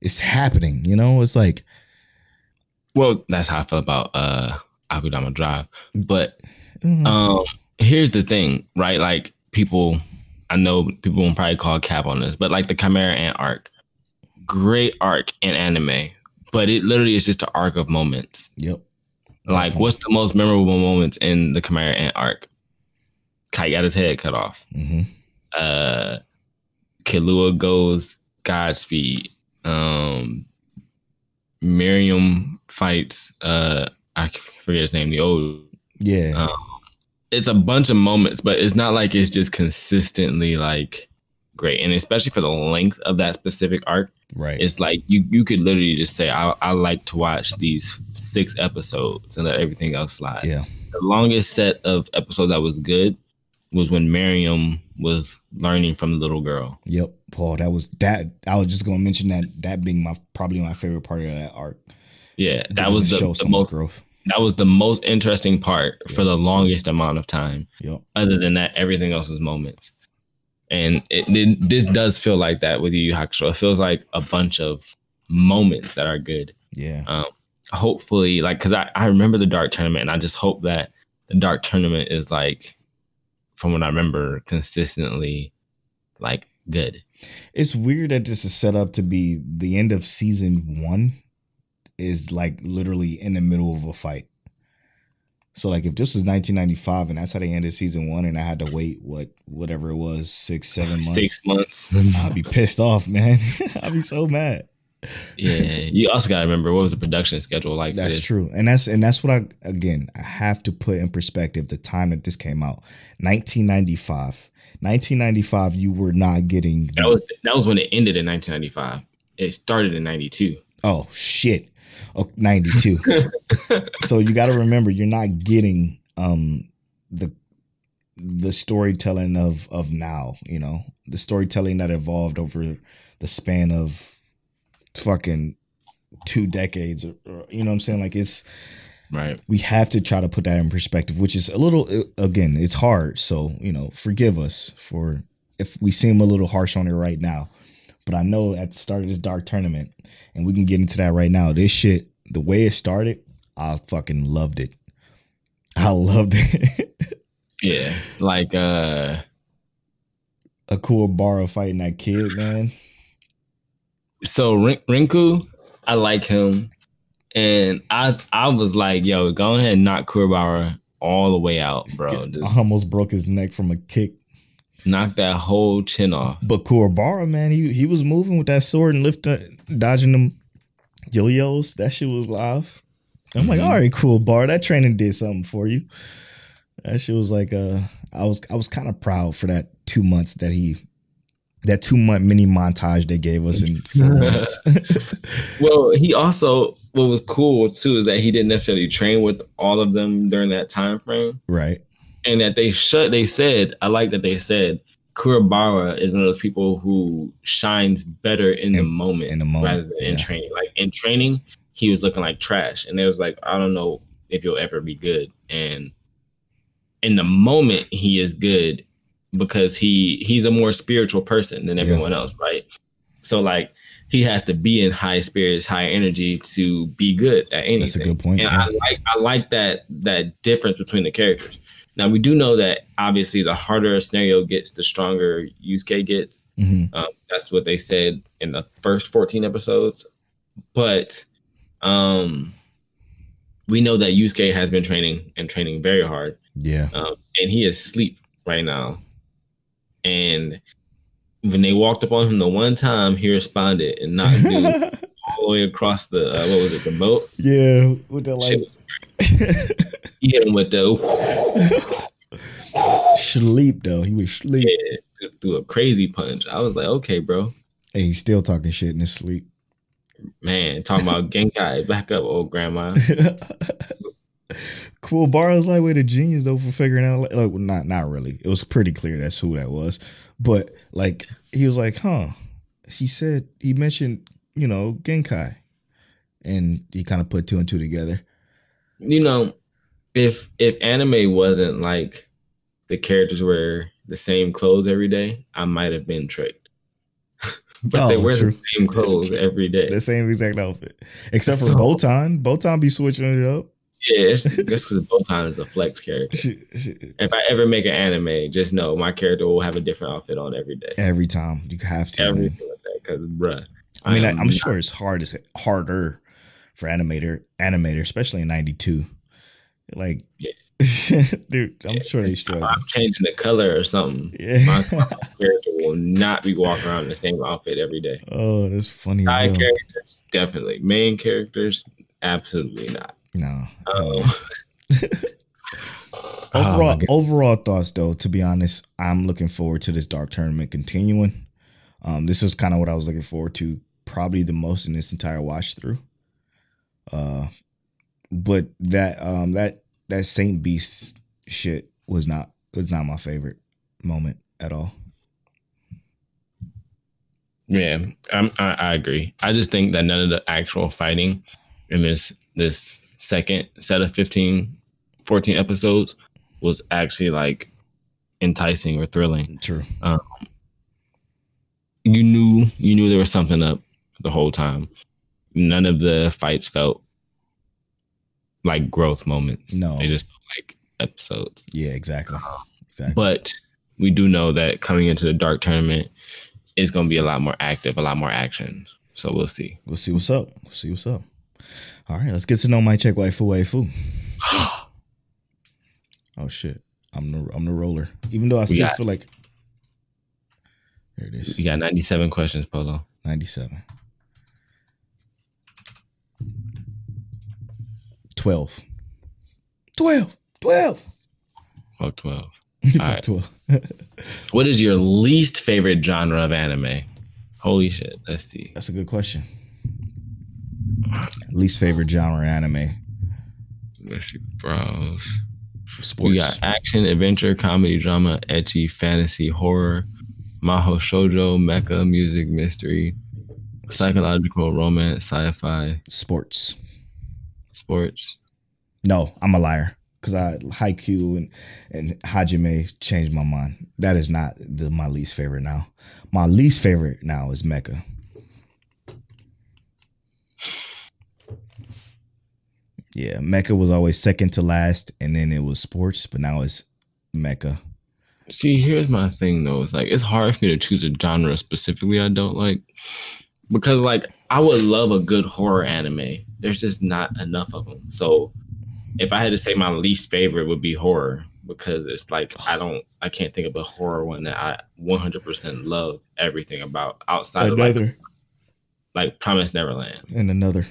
it's happening, you know? It's like Well, that's how I feel about uh Akudama Drive. But mm, um here's the thing, right? Like people I know people will probably call cap on this, but like the Chimera Ant arc, great arc in anime, but it literally is just an arc of moments. yep. Like, Definitely. what's the most memorable moments in the Chimera Ant arc? Kai got his head cut off. hmm Uh, Killua goes Godspeed. Um, Meruem fights. Uh, I forget his name. The old. Yeah. Uh, It's a bunch of moments, but it's not like it's just consistently like great. And especially for the length of that specific arc, right. it's like you you could literally just say I I like to watch these six episodes and let everything else slide. yeah. The longest set of episodes that was good was when Meruem was learning from the little girl. Yep. Paul, that was that I was just gonna mention that that being my probably my favorite part of that arc. Yeah, that was the, shows the so most growth. that was the most interesting part for the longest amount of time. Yep. Other than that, everything else was moments. And it, it this does feel like that with Yu Yu Hakusho. It feels like a bunch of moments that are good. Yeah. Um, hopefully, like, cause I, I remember the dark tournament, and I just hope that the dark tournament is like, from what I remember, consistently like good. It's weird that this is set up to be the end of season one is like literally in the middle of a fight. So like if this was 1995 and that's how they ended season one and I had to wait what whatever it was six seven months, Six months. I'd be pissed off, man. I'd be so mad. Yeah. You also gotta remember what was the production schedule like. That's this? true, and that's and that's what I again I have to put in perspective the time that this came out, 1995. 1995, you were not getting the- That was that was when it ended in 1995. It started in 92. Oh shit. Oh, 92. so you got to remember you're not getting um the the storytelling of of now, you know. The storytelling that evolved over the span of fucking two decades or, or- you know what I'm saying like it's Right. we have to try to put that in perspective, which is a little again, it's hard. So, you know, forgive us for if we seem a little harsh on it right now. But I know at the start of this dark tournament, and we can get into that right now. This shit, the way it started, I fucking loved it. I loved it. Yeah, like uh, A cool bar of fighting that kid, man. So Rinku, I like him, and I I was like, yo, go ahead and knock Kuwabara all the way out, bro. I Just almost broke his neck from a kick. knock that whole chin off. But Kuwabara, man, he he was moving with that sword and lifting, dodging them yo-yos. That shit was live. I'm like, Mhm. all right, cool, bar. That training did something for you. That shit was like, uh, I was I was kind of proud for that two months that he, that two month mini montage they gave us in four months. Well, he also what was cool too is that he didn't necessarily train with all of them during that time frame, right. and that they shut. They said, I like that they said Kuwabara is one of those people who shines better in, the moment, in the moment, rather than in training. Like in training, he was looking like trash, and it was like, I don't know if you'll ever be good. And in the moment, he is good because he he's a more spiritual person than Yeah. everyone else, right? So like he has to be in high spirits, high energy to be good at anything. That's a good point. And yeah. I like I like that that difference between the characters. Now we do know that obviously the harder a scenario gets, the stronger Yusuke gets. Mhm. Um, that's what they said in the first 14 episodes. But um, we know that Yusuke has been training and training very hard, Yeah. um, and he is asleep right now. And when they walked up on him the one time, he responded and knocked dude all the way across the uh, what was it, the boat? yeah. With the like He hit him with the sleep though. He was sleep. yeah, threw a crazy punch. I was like, okay, bro, And he's still talking shit in his sleep. man, talking about Genkai, back up, old grandma. cool like way the genius though for figuring out like, like, not not really. It was pretty clear that's who that was. But like he was like huh. He said he mentioned you know genkai. And he kind of put two and two together. You know, if if anime wasn't like the characters wear the same clothes every day, I might have been tricked. but they Oh, wear true. the same clothes every day. the same exact outfit. Except for So- botan. Botan be switching it up Yeah, it's just because Botan is a flex character. If I ever make an anime, just know my character will have a different outfit on every day. every time you have to like because bruh. I mean, I, am sure it's hard It's harder for animator, animator, especially in '92. Like, Yeah. dude, I'm sure they struggle. I'm changing the color or something. Yeah. My character will not be walking around in the same outfit every day. oh, that's funny. Side characters, definitely. Main characters, absolutely not. No. Um, Oh, Overall, God. overall thoughts though. To be honest, I'm looking forward to this dark tournament continuing. Um, this is kind of what I was looking forward to, probably the most in this entire watch through. Uh, but that um that that Saint Beast shit was not was not my favorite moment at all. Yeah, I'm, I, I agree. I just think that none of the actual fighting in this this second set of 15, 14 episodes was actually like enticing or thrilling. True. Um, you knew you knew there was something up the whole time. None of the fights felt like growth moments. No. they just like episodes. Yeah, exactly. Um, exactly. But we do know that coming into the dark tournament is going to be a lot more active, a lot more action. So we'll see. We'll see what's up. We'll see what's up. All right, let's get to know Mic Check waifu waifu. oh shit. I'm the I'm the roller. Even though I still got- feel like there it is. You got 97 questions, Polo. 97. 12. 12. 12. Fuck 12. Fuck right. 12. What is your least favorite genre of anime? Holy shit. Let's see. That's a good question. Least favorite genre anime. Let's see. Browse. Sports. We got action, adventure, comedy, drama, ecchi, fantasy, horror, maho shoujo, mecha, music, mystery, psychological, romance, sci-fi, Sports. sports. No, I'm a liar. Cause I Haikyuu and and Hajime changed my mind. That is not the my least favorite now. My least favorite now is Mecha. Yeah, Mecha was always second to last, and then it was sports, but now it's mecha. See, here's my thing though. It's like it's hard for me to choose a genre specifically I don't like because like I would love a good horror anime. There's just not enough of them. So if I had to say my least favorite would be horror because it's like I don't I can't think of a horror one that I 100% love everything about outside of like, like Promise Neverland. and another.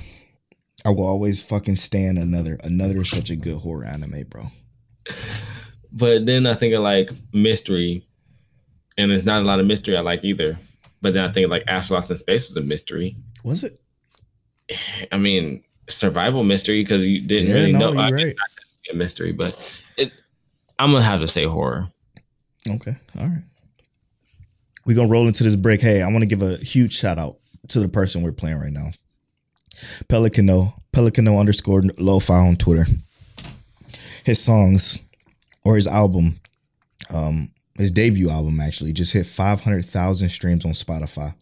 I will always fucking stand another. Another is such a good horror anime, bro. But then I think of like mystery, and there's not a lot of mystery I like either. But then I think like Astra Lost in Space was a mystery. Was it? I mean, survival mystery because you didn't Yeah, really no, know. you're I mean, right. it's not a mystery, but it. I'm gonna have to say horror. Okay. All right. We're gonna roll into this break. Hey, I want to give a huge shout out to the person we're playing right now. Pelicano, Pelicano underscore lo-fi on Twitter. His songs or his album, um, his debut album actually just hit 500,000 streams on Spotify.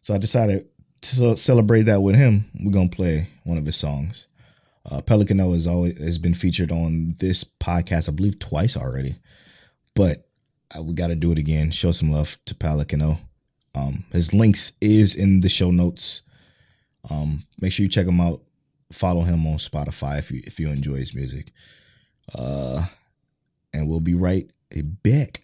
So I decided to celebrate that with him. We're gonna play one of his songs. Uh, Pelicano has always has been featured on this podcast, I believe, twice already. But uh, we got to do it again. Show some love to Pelicano. Um, his links is in the show notes. Um, make sure you check him out. Follow him on Spotify if you if you enjoy his music. Uh, and we'll be right back.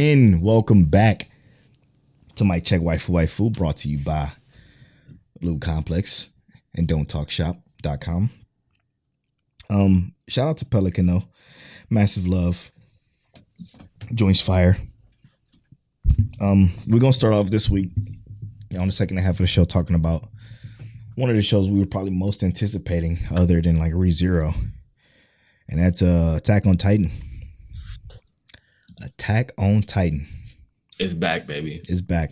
And welcome back to Mic Check Waifu Waifu brought to you by Lube Complex and Don't Talk Don'tTalkShop.com. Um, shout out to Pelican though. Massive love. Joints fire. Um, we're gonna start off this week on the second half of the show talking about one of the shows we were probably most anticipating, other than like ReZero, and that's uh, Attack on Titan. Attack on Titan It's back, baby. It's back.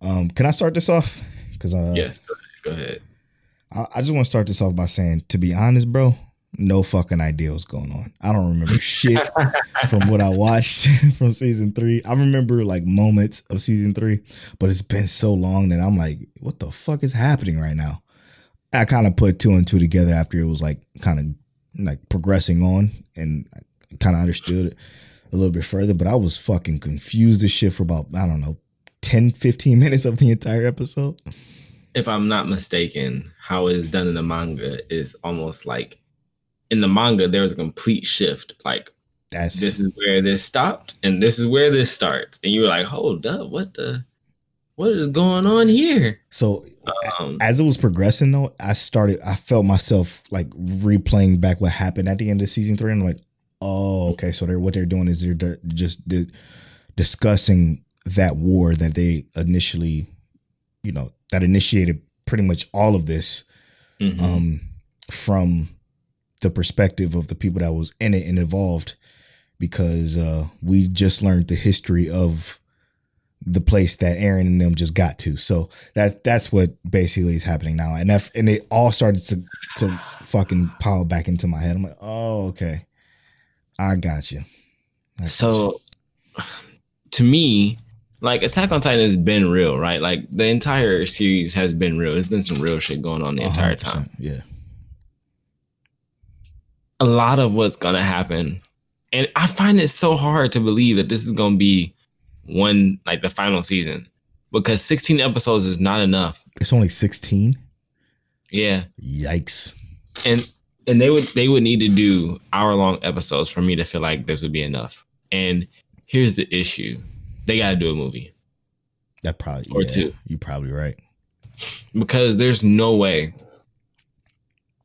Um, can I start this off? Because uh, yes, go ahead. I, I just want to start this off by saying, to be honest, bro, no fucking idea what's going on. I don't remember shit from what I watched from season three. I remember like moments of season three, but it's been so long that I'm like, what the fuck is happening right now? I kind of put two and two together after it was like kind of like progressing on and kind of understood it a little bit further, but I was fucking confused as shit for about, I don't know, 10, 15 minutes of the entire episode. If I'm not mistaken, how it is done in the manga is almost like in the manga there was a complete shift. Like That's this is where this stopped and this is where this starts. And you were like, hold up, what the what is going on here? so Um, as it was progressing though, I started I felt myself like replaying back what happened at the end of season three. And I'm like, oh, okay. So they're what they're doing is they're just di- discussing that war that they initially, you know, that initiated pretty much all of this mhm. um from the perspective of the people that was in it and involved because uh we just learned the history of the place that Eren and them just got to. So that's that's what basically is happening now. And that, and it all started to to fucking pile back into my head. I'm like, oh, okay. I got you. I got you. So to me, like Attack on Titan has been real, right? Like the entire series has been real. There's been some real shit going on the entire 100%, time. Yeah. A lot of what's gonna happen. And I find it so hard to believe that this is gonna be one like the final season. Because 16 episodes is not enough. It's only 16. Yeah. Yikes. and and they would they would need to do hour long episodes for me to feel like this would be enough. And here's the issue: they got to do a movie That probably Or yeah, two. You're probably right. because there's no way.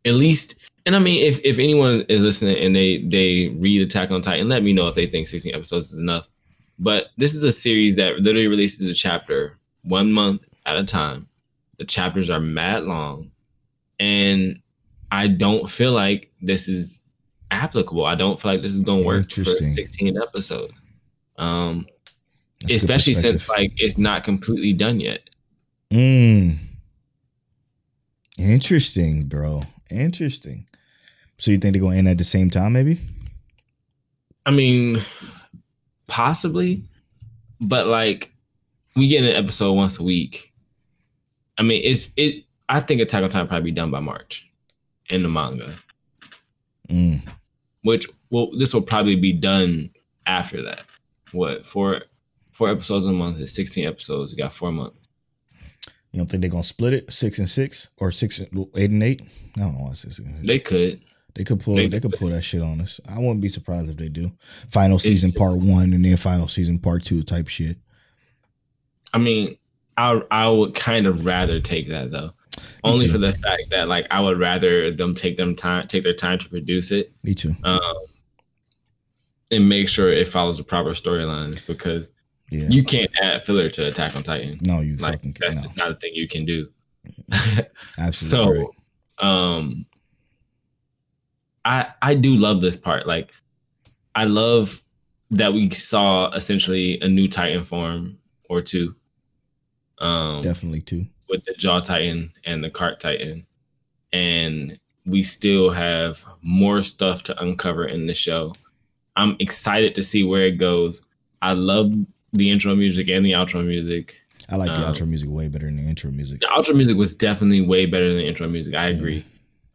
At least, and I mean, if if anyone is listening and they they read Attack on Titan, let me know if they think 16 episodes is enough. But this is a series that literally releases a chapter one month at a time. The chapters are mad long, and I don't feel like this is applicable. I don't feel like this is going to work for 16 episodes. Um, That's especially since like it's not completely done yet. Mm. Interesting, bro. Interesting. So you think they're gonna end at the same time, maybe? I mean, possibly, but like we get an episode once a week. I mean, it's it. I think Attack on Titan probably be done by March in the manga, Mm. which well, this will probably be done after that. What four four episodes a month is sixteen episodes. You got four months. You don't think they're gonna split it six and six or six and eight and eight? I don't know why six six. They could. They could pull. they- They, could pull that shit on us. I wouldn't be surprised if they do. Final season part one and then final season part two type shit. I mean, I I would kind of rather take that though, only for the fact that like I would rather them take them time take their time to produce it Me too. um, and make sure it follows the proper storylines because Yeah. you can't add filler to Attack on Titan. no, you Like fucking that's just not a thing you can do. Absolutely. so, um, I I do love this part. Like, I love that we saw essentially a new Titan form or two. Um, Definitely too. With the Jaw Titan and the Cart Titan. And we still have more stuff to uncover in the show. I'm excited to see where it goes. I love the intro music and the outro music. I like the Um, outro music way better than the intro music. The outro music was definitely way better than the intro music. I agree.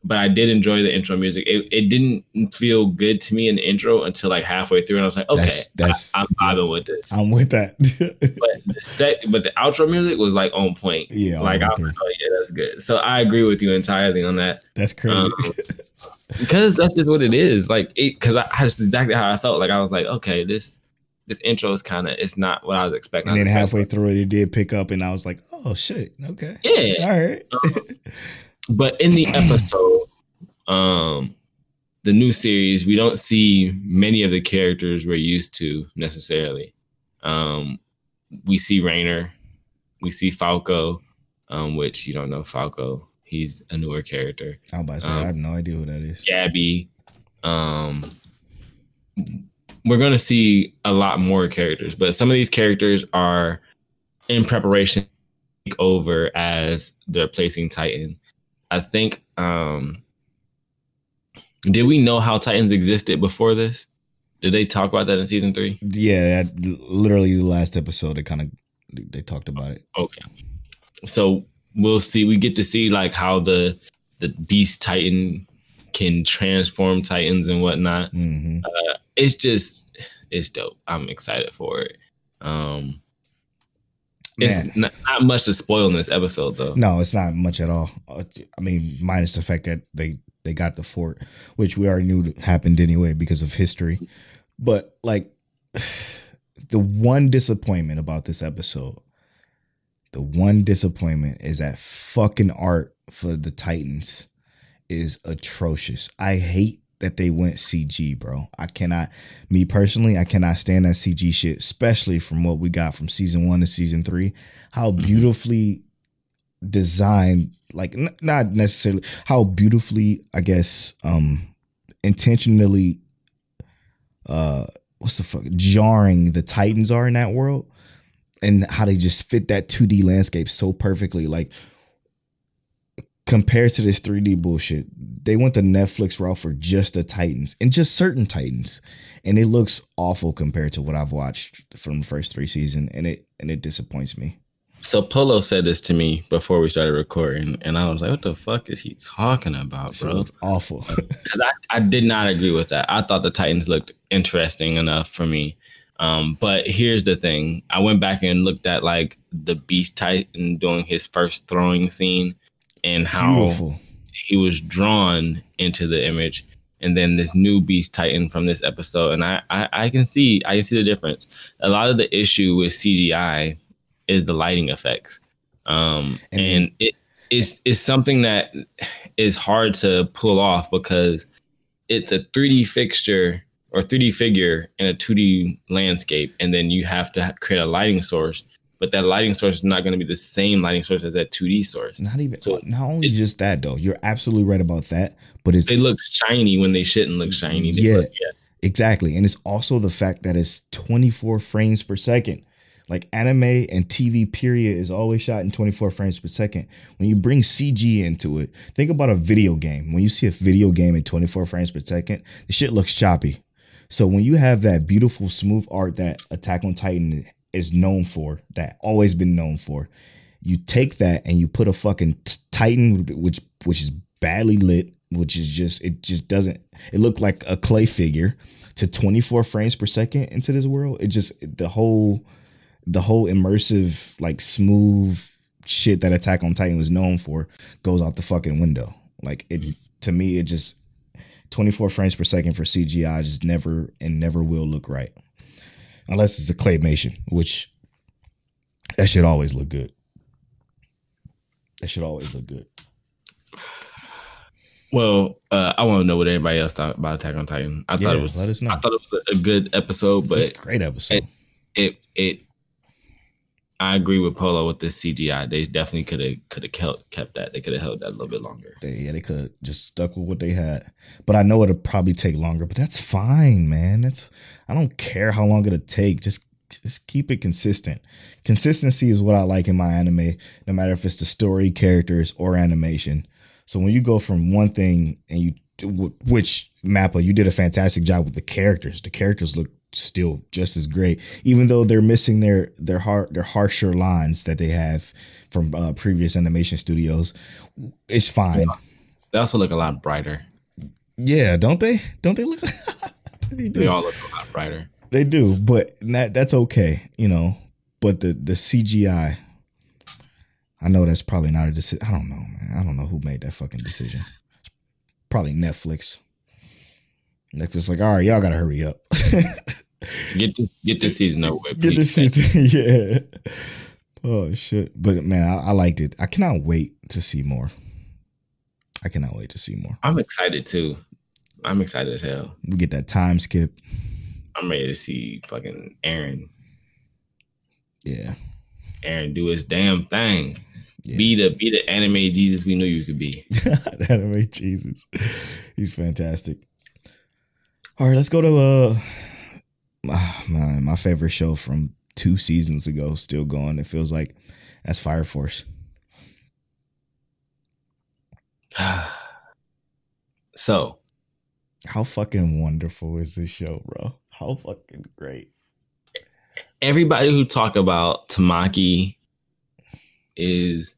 But I did enjoy the intro music. It, it didn't feel good to me in the intro until like halfway through, and I was like, okay, That's- that's- I, am vibing with this. I'm with that. but the set, but the outro music was like on point. yeah, like I was like, oh yeah, that's good. So I agree with you entirely on that that's crazy. um, because that's just what it is. Like it, because I, that's exactly how I felt. Like I was like, okay, this this intro is kind of it's not what I was expecting. and then halfway through it, it did pick up, and I was like, "Oh shit, okay, yeah. all right." But in the episode, um, the new series, we don't see many of the characters we're used to necessarily. Um, we see Reiner, we see Falco, um, which you don't know Falco. He's a newer character. I was about to say, Um, I have no idea who that is. Gabby. Um, we're gonna see a lot more characters, but some of these characters are in preparation over as the replacing Titan. I think. Um, did we know how Titans existed before this? Did they talk about that in season three? Yeah, that, literally the last episode, they kind of they talked about it. Okay. So we'll see. We get to see like how the the Beast Titan can transform Titans and whatnot. hmm It's just it's dope. I'm excited for it. Um. It's not, not much to spoil in this episode though. No, it's not much at all. I mean, minus the fact that they they got the fort, which we already knew happened anyway because of history. But like, the one disappointment about this episode, the one disappointment is that fucking art for the Titans is atrocious. I hate that they went CG, bro. I cannot, me personally, I cannot stand that CG shit, especially from what we got from season one to season three. How beautifully designed, like n- not necessarily how beautifully, I guess, um, intentionally, uh, what's the fuck, jarring the Titans are in that world, and how they just fit that 2D landscape so perfectly. Like compared to this 3D bullshit, they went the Netflix route for just the Titans and just certain Titans, and it looks awful compared to what I've watched from the first three seasons, and it and it disappoints me. So Polo said this to me before we started recording, and I was like, "What the fuck is he talking about, bro?" it's awful. Because I, I did not agree with that. I thought the Titans looked interesting enough for me. Um, but here's the thing: I went back and looked at like the Beast Titan doing his first throwing scene, and how Beautiful. he was drawn into the image. And then this new beast titan from this episode. And I, I i can see i can see the difference. A lot of the issue with cgi is the lighting effects. Um And and, it is is something that is hard to pull off because it's a 3d fixture or 3d figure in a 2d landscape. And then you have to create a lighting source but that lighting source is not going to be the same lighting source as that 2d source not even So, not only just that though. You're absolutely right about that, but it's they look shiny when they shouldn't look shiny. Yeah. look- yeah. Exactly. And it's also the fact that it's 24 frames per second. Like anime and TV period is always shot in 24 frames per second. When you bring CG into it, think about a video game. When you see a video game in 24 frames per second, the shit looks choppy. So when you have that beautiful smooth art that Attack on Titan is known for, that always been known for, you take that and you put a fucking t- Titan which which is badly lit, which is just it just doesn't it looked like a clay figure to 24 frames per second into this world. It just the whole the whole immersive like smooth shit that Attack on Titan was known for goes out the fucking window. Like it mm-hmm. to me it just 24 frames per second for CGI just never and never will look right. Unless it's a claymation, which that should always look good. That should always look good. Well, uh, I want to know what everybody else thought about Attack on Titan. I thought it was. let us know. I thought it was a good episode, but it's a great episode. it it. I agree with Polo with this CGI. They definitely could have could have kept kept that. They could have held that a little bit longer. They, yeah, they could have just stuck with what they had. But I know it'll probably take longer, but that's fine, man. That's I don't care how long it'll take. Just just keep it consistent. Consistency is what I like in my anime, no matter if it's the story, characters, or animation. So when you go from one thing and you which Mappa, you did a fantastic job with the characters. The characters look still just as great, even though they're missing their their har- their harsher lines that they have from uh, previous animation studios. It's fine. They also look a lot brighter. Yeah, don't they? Don't they look? they do. They all look a lot brighter. They do, but that that's okay, you know. But the the CGI, I know that's probably not a decision. I don't know, man. I don't know who made that fucking decision. It's Probably Netflix. Netflix like, all right, y'all gotta hurry up. Get this get this season over with. Get this please. shit. yeah. Oh shit! But man, I, I liked it. I cannot wait to see more. I cannot wait to see more. I'm excited too. I'm excited as hell. We get that time skip. I'm ready to see fucking Eren Yeah. Eren do his damn thing. Yeah. Be the be the anime Jesus we knew you could be. anime Jesus. He's fantastic. All right, let's go to uh ah, man, my favorite show from two seasons ago, still going. It feels like that's Fire Force. so How fucking wonderful is this show, bro? How fucking great. everybody who talk about Tamaki is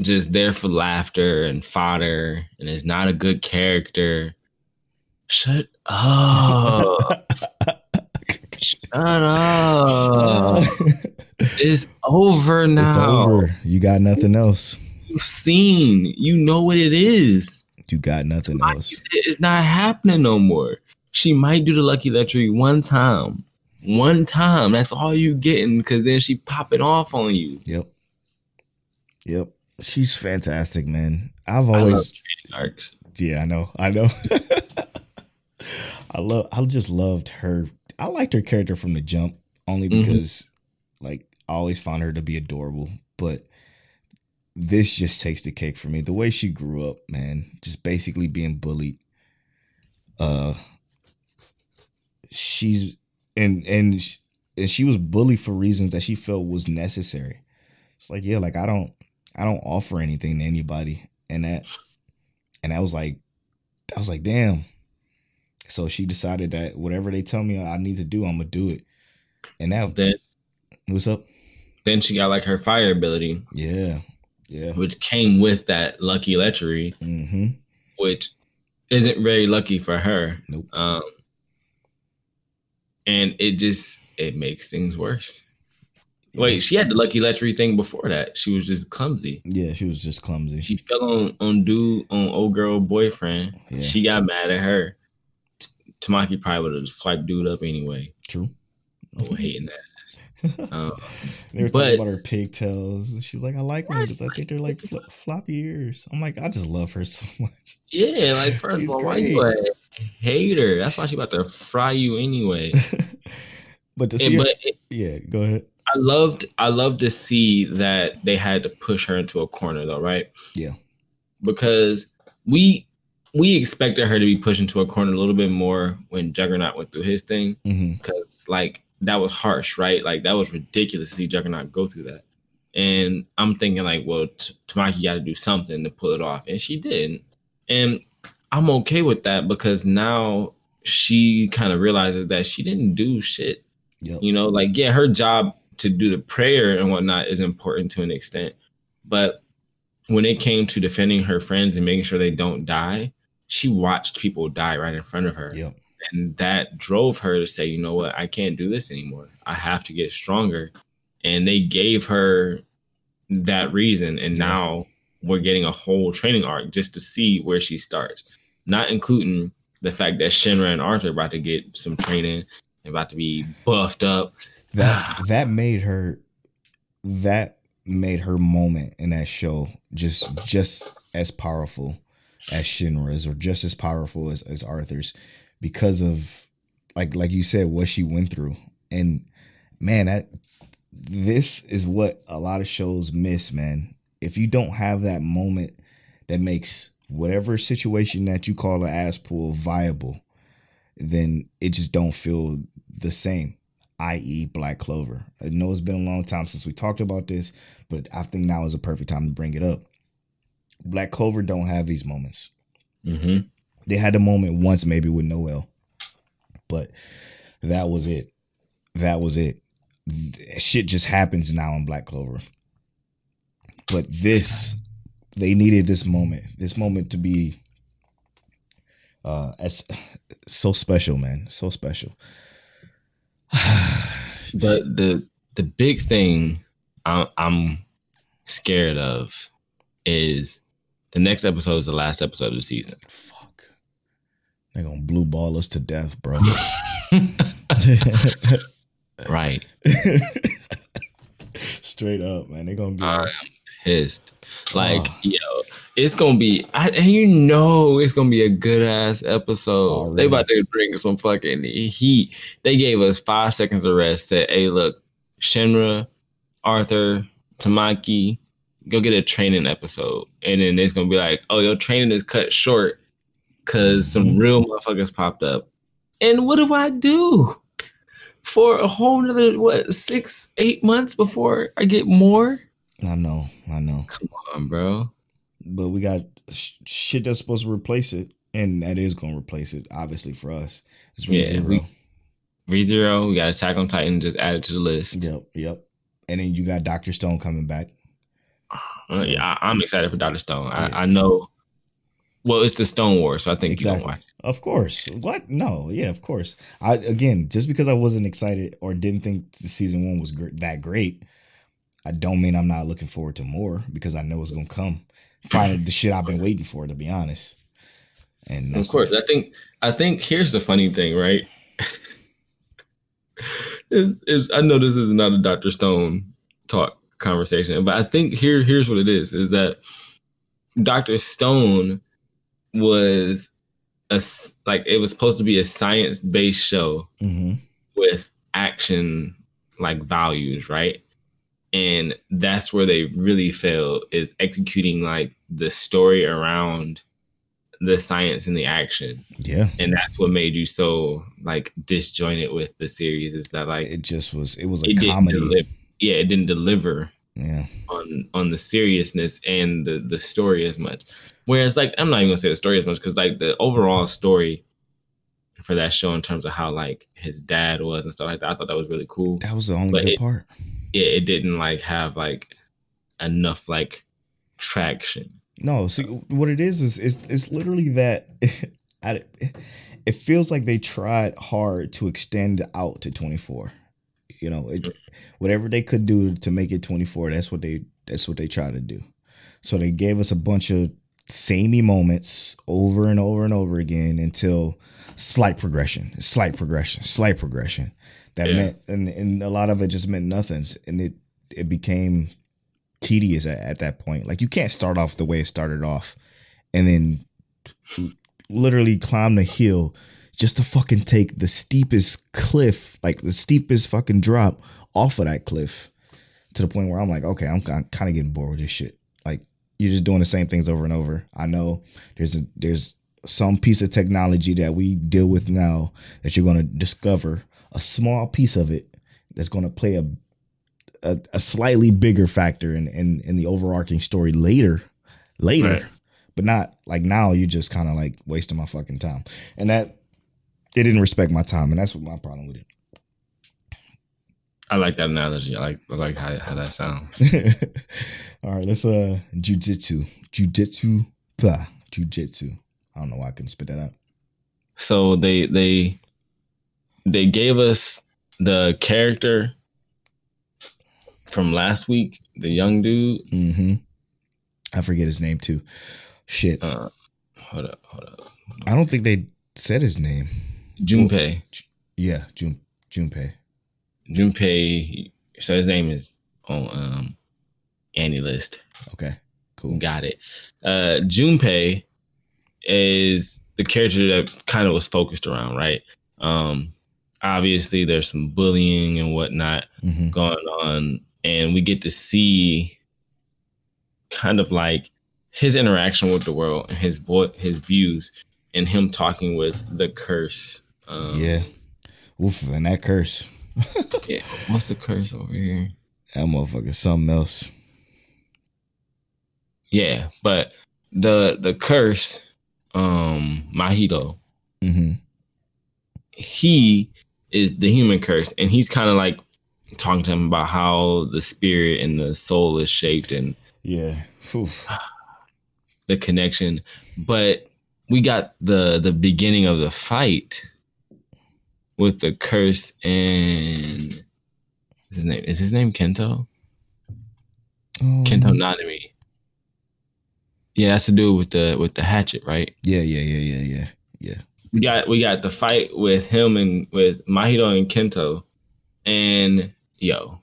just there for laughter and fodder and is not a good character. Shut up. Shut up. It's over now. it's over. You got nothing else. You've seen. You know what it is. You got nothing Like else. it's not happening no more. She might do the lucky lottery one time. One time. That's all you getting because then she popping off on you. Yep. Yep. She's fantastic, man. I've always arcs. Yeah, I know. I know. I love I just loved her. I liked her character from the jump only Mhm. because like I always found her to be adorable, but this just takes the cake for me. The way she grew up, man, just basically being bullied. Uh she's and and and she was bullied for reasons that she felt was necessary. It's like, yeah, like I don't I don't offer anything to anybody and that and I was like I was like, damn. So she decided that whatever they tell me I need to do, I'm gonna do it. And now Then what's up? then she got like her fire ability, Yeah. Yeah. which came with that lucky lechery, Mm-hmm. which isn't very lucky for her. Nope. Um and it just it makes things worse. Wait, she had the lucky lechery thing before that. She was just clumsy. Yeah, she was just clumsy. She fell on on dude on old girl boyfriend. Yeah. She got mad at her. Tamaki probably would have swiped dude up anyway. True. Oh, hating that. Um, They were But- talking about her pigtails. She's like, I like them because I think they're like fl- floppy ears. I'm like, I just love her so much. yeah, like first She's of all, why you a hater? That's why she about to fry you anyway. but to And- see her, but yeah, go ahead. I loved I loved to see that they had to push her into a corner though, right? Yeah. Because we we expected her to be pushed into a corner a little bit more when Juggernaut went through his thing. because like that was harsh, right? Like that was ridiculous to see Juggernaut go through that. And I'm thinking like, well, T- Tamaki got to do something to pull it off, and she didn't. And I'm okay with that because now she kind of realizes that she didn't do shit. Yep. You know, like yeah, her job to do the prayer and whatnot is important to an extent, but when it came to defending her friends and making sure they don't die, she watched people die right in front of her Yep. And that drove her to say, you know what, I can't do this anymore. I have to get stronger. And they gave her that reason, and now we're getting a whole training arc just to see where she starts, not including the fact that Shinra and Arthur are about to get some training and about to be buffed up. That that made her that made her moment in that show just just as powerful as Shinra's or just as powerful as, as Arthur's because of like like you said what she went through and man that this is what a lot of shows miss man if you don't have that moment that makes whatever situation that you call an ass pool viable then it just don't feel the same i.e. Black Clover. I know it's been a long time since we talked about this, but I think now is a perfect time to bring it up. Black Clover don't have these moments. Mm-hmm. They had a moment once maybe with Noel, but that was it. That was it. Shit just happens now in Black Clover. But this, they needed this moment. This moment to be uh as so special, man. So special. But the the big thing I'm, I'm scared of is the next episode is the last episode of the season. Fuck. They're gonna blue ball us to death, bro. Right. Straight up, man. They're gonna be I'm like, pissed. Like, Oh. yo, it's gonna be, I, you know, it's gonna be a good ass episode. Already. They about to bring some fucking heat. They gave us five seconds of rest. Said, "Hey, look, Shinra, Arthur, Tamaki, go get a training episode, and then it's gonna be like, oh, your training is cut short because some real motherfuckers popped up. And what do I do for a whole nother what six, eight months before I get more? I know, I know. Come on, bro. But we got sh- shit that's supposed to replace it, and that is going to replace it. Obviously for us, it's Yeah, ReZero. we- ReZero, we got Attack on Titan just added to the list. Yep, yep. And then you got Doctor Stone coming back. Uh, yeah, I, I'm excited for Doctor Stone. I, Yeah. I know. Well, it's the Stone War, so I think you Exactly. don't watch. Of course. What? No. Yeah, of course. I again, just because I wasn't excited or didn't think the season one was gr- that great, I don't mean I'm not looking forward to more because I know it's gonna come. Finally, the shit I've been waiting for, to be honest. And Of course, I think. I think here's the funny thing, right? is is I know this is not a Doctor Stone talk conversation, but I think here here's what it is: is that Doctor Stone was a like it was supposed to be a science based show Mhm. with action like values, right? And that's where they really fail is executing like the story around the science and the action. yeah. And that's what made you so like disjointed with the series is that like It just was. It was a it comedy. deliver. Yeah, it didn't deliver Yeah. on on the seriousness and the the story as much. Whereas like I'm not even gonna say the story as much because like the overall story for that show in terms of how like his dad was and stuff like that, I thought that was really cool. That was the only But good it- part. Yeah, it didn't like have like enough like traction. No, see what it is is it's it's literally that I, it feels like they tried hard to extend out to 24. You know, it, whatever they could do to make it 24, that's what they that's what they tried to do. So they gave us a bunch of samey moments over and over and over again until slight progression, slight progression, slight progression. That Yeah. meant and, and a lot of it just meant nothing. And it it became tedious at, at that point. Like you can't start off the way it started off and then literally climb the hill just to fucking take the steepest cliff, like the steepest fucking drop off of that cliff to the point where I'm like, okay, I'm kind of getting bored with this shit. You're just doing the same things over and over. I know there's a there's some piece of technology that we deal with now that you're going to discover a small piece of it that's going to play a a, a slightly bigger factor in, in in the overarching story later later Right. but not like now you're just kind of like wasting my fucking time and that they didn't respect my time and that's what my problem with it I like that analogy. I like I like how, how that sounds. all right let's uh jujitsu jujitsu blah jujitsu i don't know why i couldn't spit that out So they they they gave us the character from last week, the young dude. mm-hmm i forget his name too shit Uh, hold up, hold up. i don't think they said his name Junpei. yeah jun junpei Junpei. So his name is on um AniList. okay cool Got it. Uh Junpei is the character that kind of was focused around, right? Um obviously there's some bullying and whatnot hmm going on, and we get to see kind of like his interaction with the world and his vo- his views and him talking with the curse. Um, yeah Oof, and that curse yeah. What's the curse over here? that motherfucker something else Yeah, but the the curse, um, Mahito, mm-hmm he is the human curse, and he's kind of like talking to him about how the spirit and the soul is shaped and yeah Oof. the connection. But we got the the beginning of the fight with the curse and his name is his name Kento Um, Kento Nanami. Yeah, that's to do with the with the hatchet, right? Yeah, yeah, yeah, yeah, yeah. Yeah. We got we got the fight with him and with Mahito and Kento, and yo,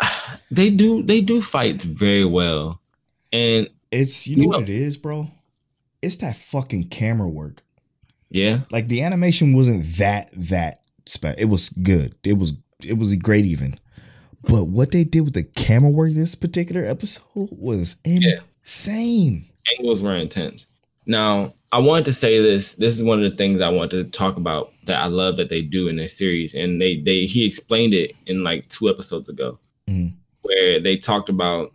they do they do fights very well, and It's you know You what it is, bro. It's that fucking camera work. yeah, Like the animation wasn't that that spe- It was good. It was it was great even, But what they did with the camera work this particular episode was Yeah. insane. angles were intense. Now, I wanted to say this. This is one of the things I want to talk about that I love that they do in this series, and they they he explained it in like two episodes ago, Mhm. where they talked about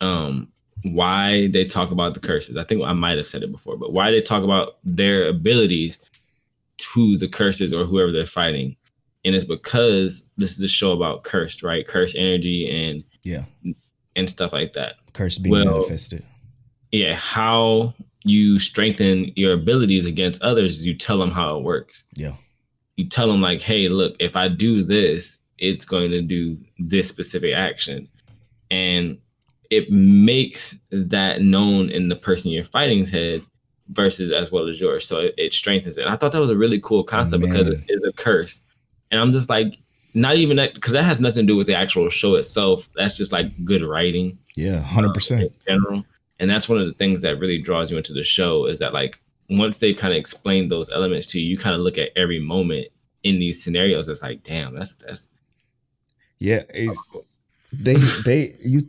um why they talk about the curses. I think I might have said it before, but why they talk about their abilities to the curses or whoever they're fighting, and it's because this is a show about cursed, right? Cursed energy and Yeah. and stuff like that Curse being Well- manifested. yeah, how you strengthen your abilities against others is you tell them how it works. Yeah. You tell them like, hey, look, if I do this, it's going to do this specific action. And it makes that known in the person you're fighting's head versus as well as yours. So it, it strengthens it. I thought that was a really cool concept because it's, it's a curse. And I'm just like, not even that, because that has nothing to do with the actual show itself. That's just like good writing Yeah, hundred percent. in general. And that's one of the things that really draws you into the show is that like once they kind of explain those elements to you, you kind of look at every moment in these scenarios. It's like, damn, that's that's Yeah, it- they they you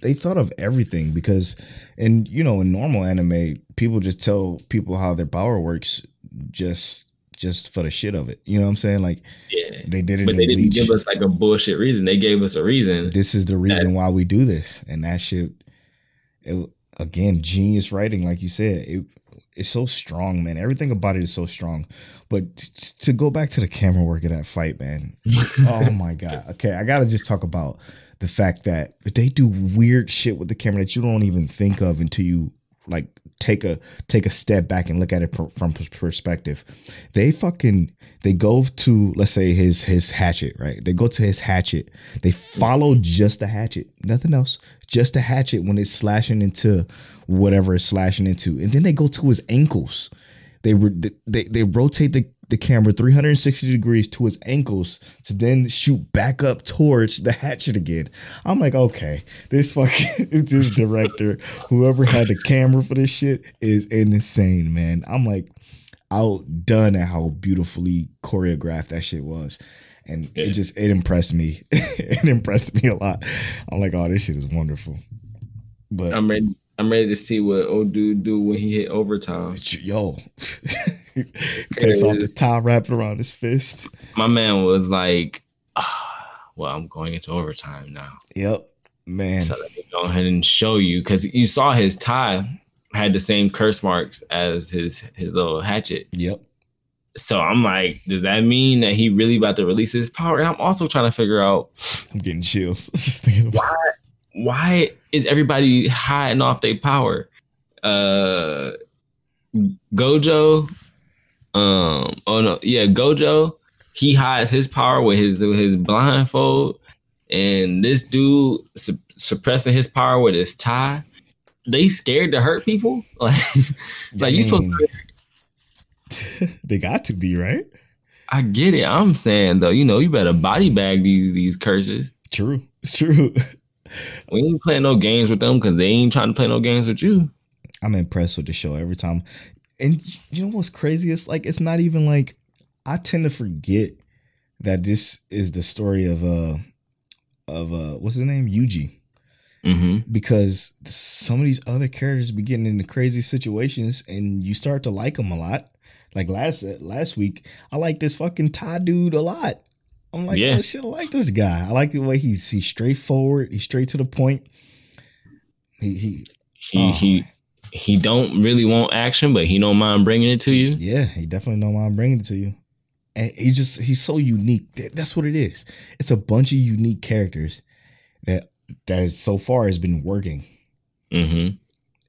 they thought of everything because, and you know, in normal anime, people just tell people how their power works just just for the shit of it. You know what I'm saying? Like yeah. they did it. But they didn't Bleach. give us like a bullshit reason. They gave us a reason. this is the reason That's- why we do this, and that shit. It, again, genius writing, like you said. It it's so strong, man. Everything about it is so strong. But to go back to the camera work of that fight, man. oh my god. Okay, I gotta just talk about the fact that they do weird shit with the camera that you don't even think of until you like take a take a step back and look at it from perspective. They fucking they go to let's say his his hatchet, right? They go to his hatchet. They follow just the hatchet, nothing else, just the hatchet when it's slashing into whatever it's slashing into, and then they go to his ankles. They they they rotate the, the camera 360 degrees to his ankles to then shoot back up towards the hatchet again. I'm like, okay, this fucking this director, whoever had the camera for this shit is insane, man. I'm like outdone at how beautifully choreographed that shit was. And Yeah. it just it impressed me. it impressed me a lot. I'm like, oh, this shit is wonderful. But I'm ready. I'm ready to see what old dude do when he hit overtime. yo, he takes off the tie, wrap it around his fist. My man was like, ah, "Well, I'm going into overtime now." Yep, man. So let me go ahead and show you because you saw his tie had the same curse marks as his his little hatchet. Yep. So I'm like, does that mean that he really about to release his power? And I'm also trying to figure out I'm getting chills just thinking about. why why is everybody hiding off their power? Uh Gojo, um, oh no, yeah, Gojo, he hides his power with his with his blindfold, and this dude su- suppressing his power with his tie. They scared to hurt people, like, like you supposed. To, they got to be right. I get it. I'm saying though, you know, you better body bag these these curses. True. True. We ain't playing no games with them because they ain't trying to play no games with you. I'm impressed with the show every time. And you know what's crazy? It's like it's not even like I tend to forget that this is the story of uh of uh what's his name? Yuji. Mm-hmm. Because some of these other characters be getting into crazy situations and you start to like them a lot. Like last last week, I like this fucking tie dude a lot. I'm like, Yeah. oh shit, I like this guy. I like the way he's he's straightforward, he's straight to the point. He he He Oh. he he don't really want action, but he don't mind bringing it to you. Yeah, he definitely why I'm bringing it to you. And he just he's so unique. That's what it is. It's a bunch of unique characters that that is so far has been working. Mm-hmm.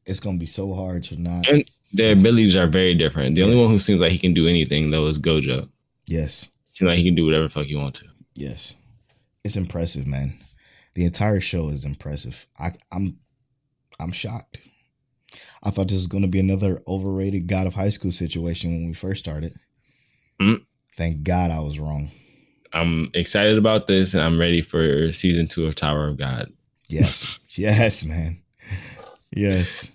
It's gonna be so hard to not. And their abilities are very different. The only one who seems like he can do anything though is Gojo. Yes, Seems like he can do whatever the fuck he want to. yes, it's impressive, man. The entire show is impressive. I, I'm I'm shocked. I thought this was gonna be another overrated God of High School situation when we first started. Mm. Thank God I was wrong. I'm excited about this, and I'm ready for season two of Tower of God. Yes, yes, man. Yes.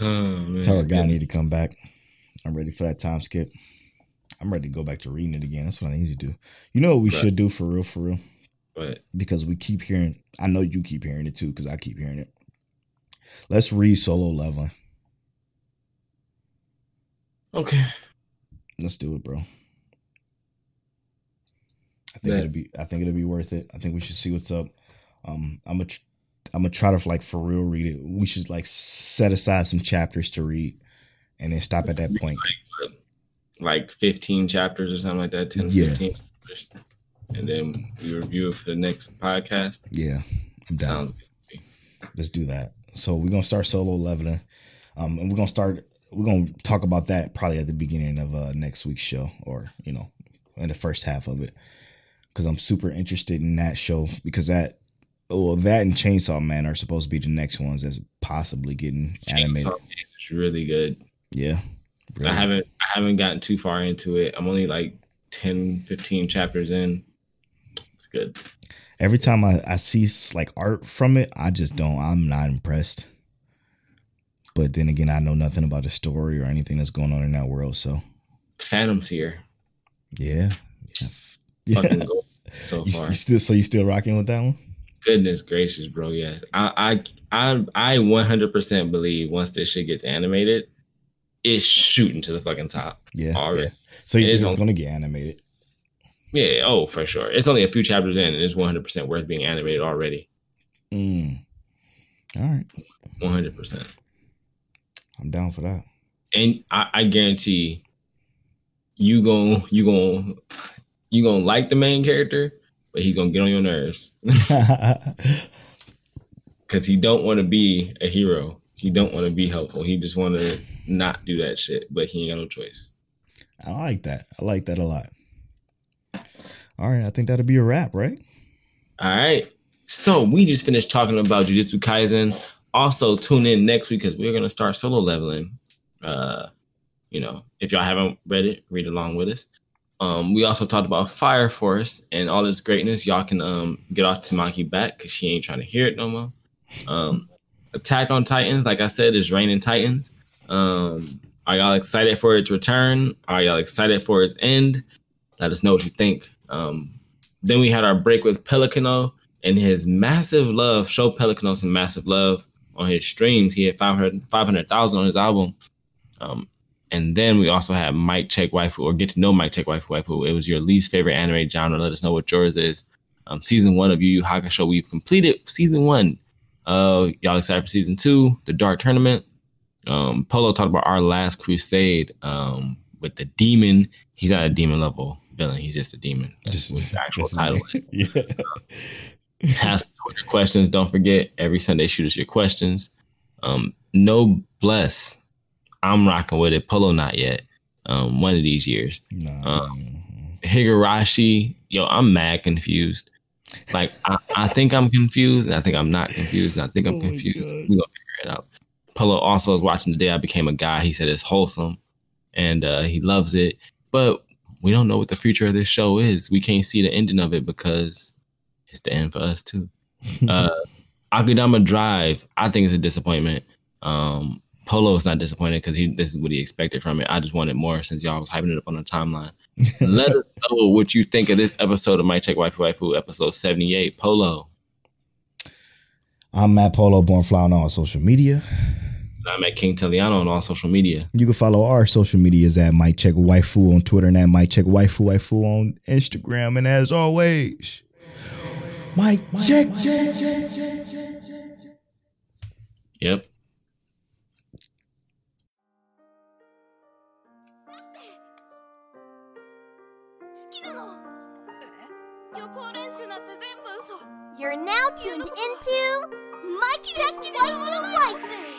Oh man, Tower of God need to come back. I'm ready for that time skip. I'm ready to go back to reading it again. That's what I need to do. You know what we Right. should do for real, for real? But because we keep hearing. I know you keep hearing it too because I keep hearing it. Let's read Solo Leveling. okay, Let's do it, bro. I think it'll be. I think it'll be worth it. I think we should see what's up. Um, I'm. Tr- I'm gonna try to like for real read it. We should like set aside some chapters to read, and then stop at that point. like 15 chapters or something like that, 10, Yeah. 15. chapters. And then we review it for the next podcast. Yeah, I'm down. Sounds Let's do that. So we're gonna start solo leveling, um, and we're gonna start. We're gonna talk about that probably at the beginning of uh, next week's show, or you know, in the first half of it, because I'm super interested in that show because that, well, that and Chainsaw Man are supposed to be the next ones that's possibly getting animated. Chainsaw Man is really good. Yeah, I haven't I haven't gotten too far into it. I'm only like 10, 15 chapters in. It's good. Every time I, I see like art from it, I just don't. I'm not impressed. But then again, I know nothing about the story or anything that's going on in that world. So Phantom's here. yeah, yeah. Gold so You, far. you still so you still rocking with that one? Goodness gracious, bro. Yes. I I I I 100% believe once this shit gets animated, it's shooting to the fucking top. Yeah. Already. yeah. So you It think it's on- gonna get animated? Yeah, oh, for sure. It's only a few chapters in and it's 100% worth being animated already. Mm. All right, 100%. I'm down for that. and I, I guarantee you gon' you gon' you gonna like the main character, but he's gonna get on your nerves because he don't want to be a hero. He don't want to be helpful. He just want to not do that shit, but he ain't got no choice. I like that. I like that a lot. All right, I think that'll be a wrap, right? All right. So we just finished talking about Jujutsu Kaisen. Also, tune in next week because we're gonna start solo leveling. Uh, you know, if y'all haven't read it, read along with us. Um, we also talked about Fire Force and all its greatness. Y'all can um get off Tamaki back because she ain't trying to hear it no more. Um, Attack on Titans, like I said, is raining Titans. Um, are y'all excited for its return? Are y'all excited for its end? Let us know what you think. Um, then we had our break with Pelicano and his massive love. Show Pelicano some massive love on his streams. He had 500 500,000 on his album. Um, and then we also had Mic Check Waifu or get to know Mic Check Waifu Waifu. It was your least favorite anime genre. Let us know what yours is. Um, season one of Yu Yu Hakusho, we've completed season one. Uh, y'all excited for season two, the Dark Tournament. Um, Polo talked about our last crusade um, with the demon. He's at a demon level villain. He's just a demon. That's what his actual title. Yeah. Ask Twitter questions. Don't forget every Sunday shoot us your questions. Um, no bless. I'm rocking with it. Polo not yet. Um, one of these years. Nah. Um, Higurashi, yo, I'm mad confused. Like I, I think I'm confused, and I think I'm not confused, and I think I'm Oh confused. We're gonna figure it out. Polo also is watching the day I became a guy. He said it's wholesome and uh, he loves it. But we don't know what the future of this show is. We can't see the ending of it because it's the end for us too. Uh, Akudama Drive, I think it's a disappointment. Um, Polo is not disappointed because he this is what he expected from it. I just wanted more since y'all was hyping it up on the timeline. Let us know what you think of this episode of Mic Check Waifu Waifu, episode 78. Polo. I'm Matt Polo, born fly on all social media. I'm at King Taliano on all social media. You can follow our social medias at Mic Check Waifu on Twitter and at Mic Check Waifu Waifu on Instagram. And as always, Mike, Check. Check. Yep. You're now tuned into Mic Check Waifu Waifu.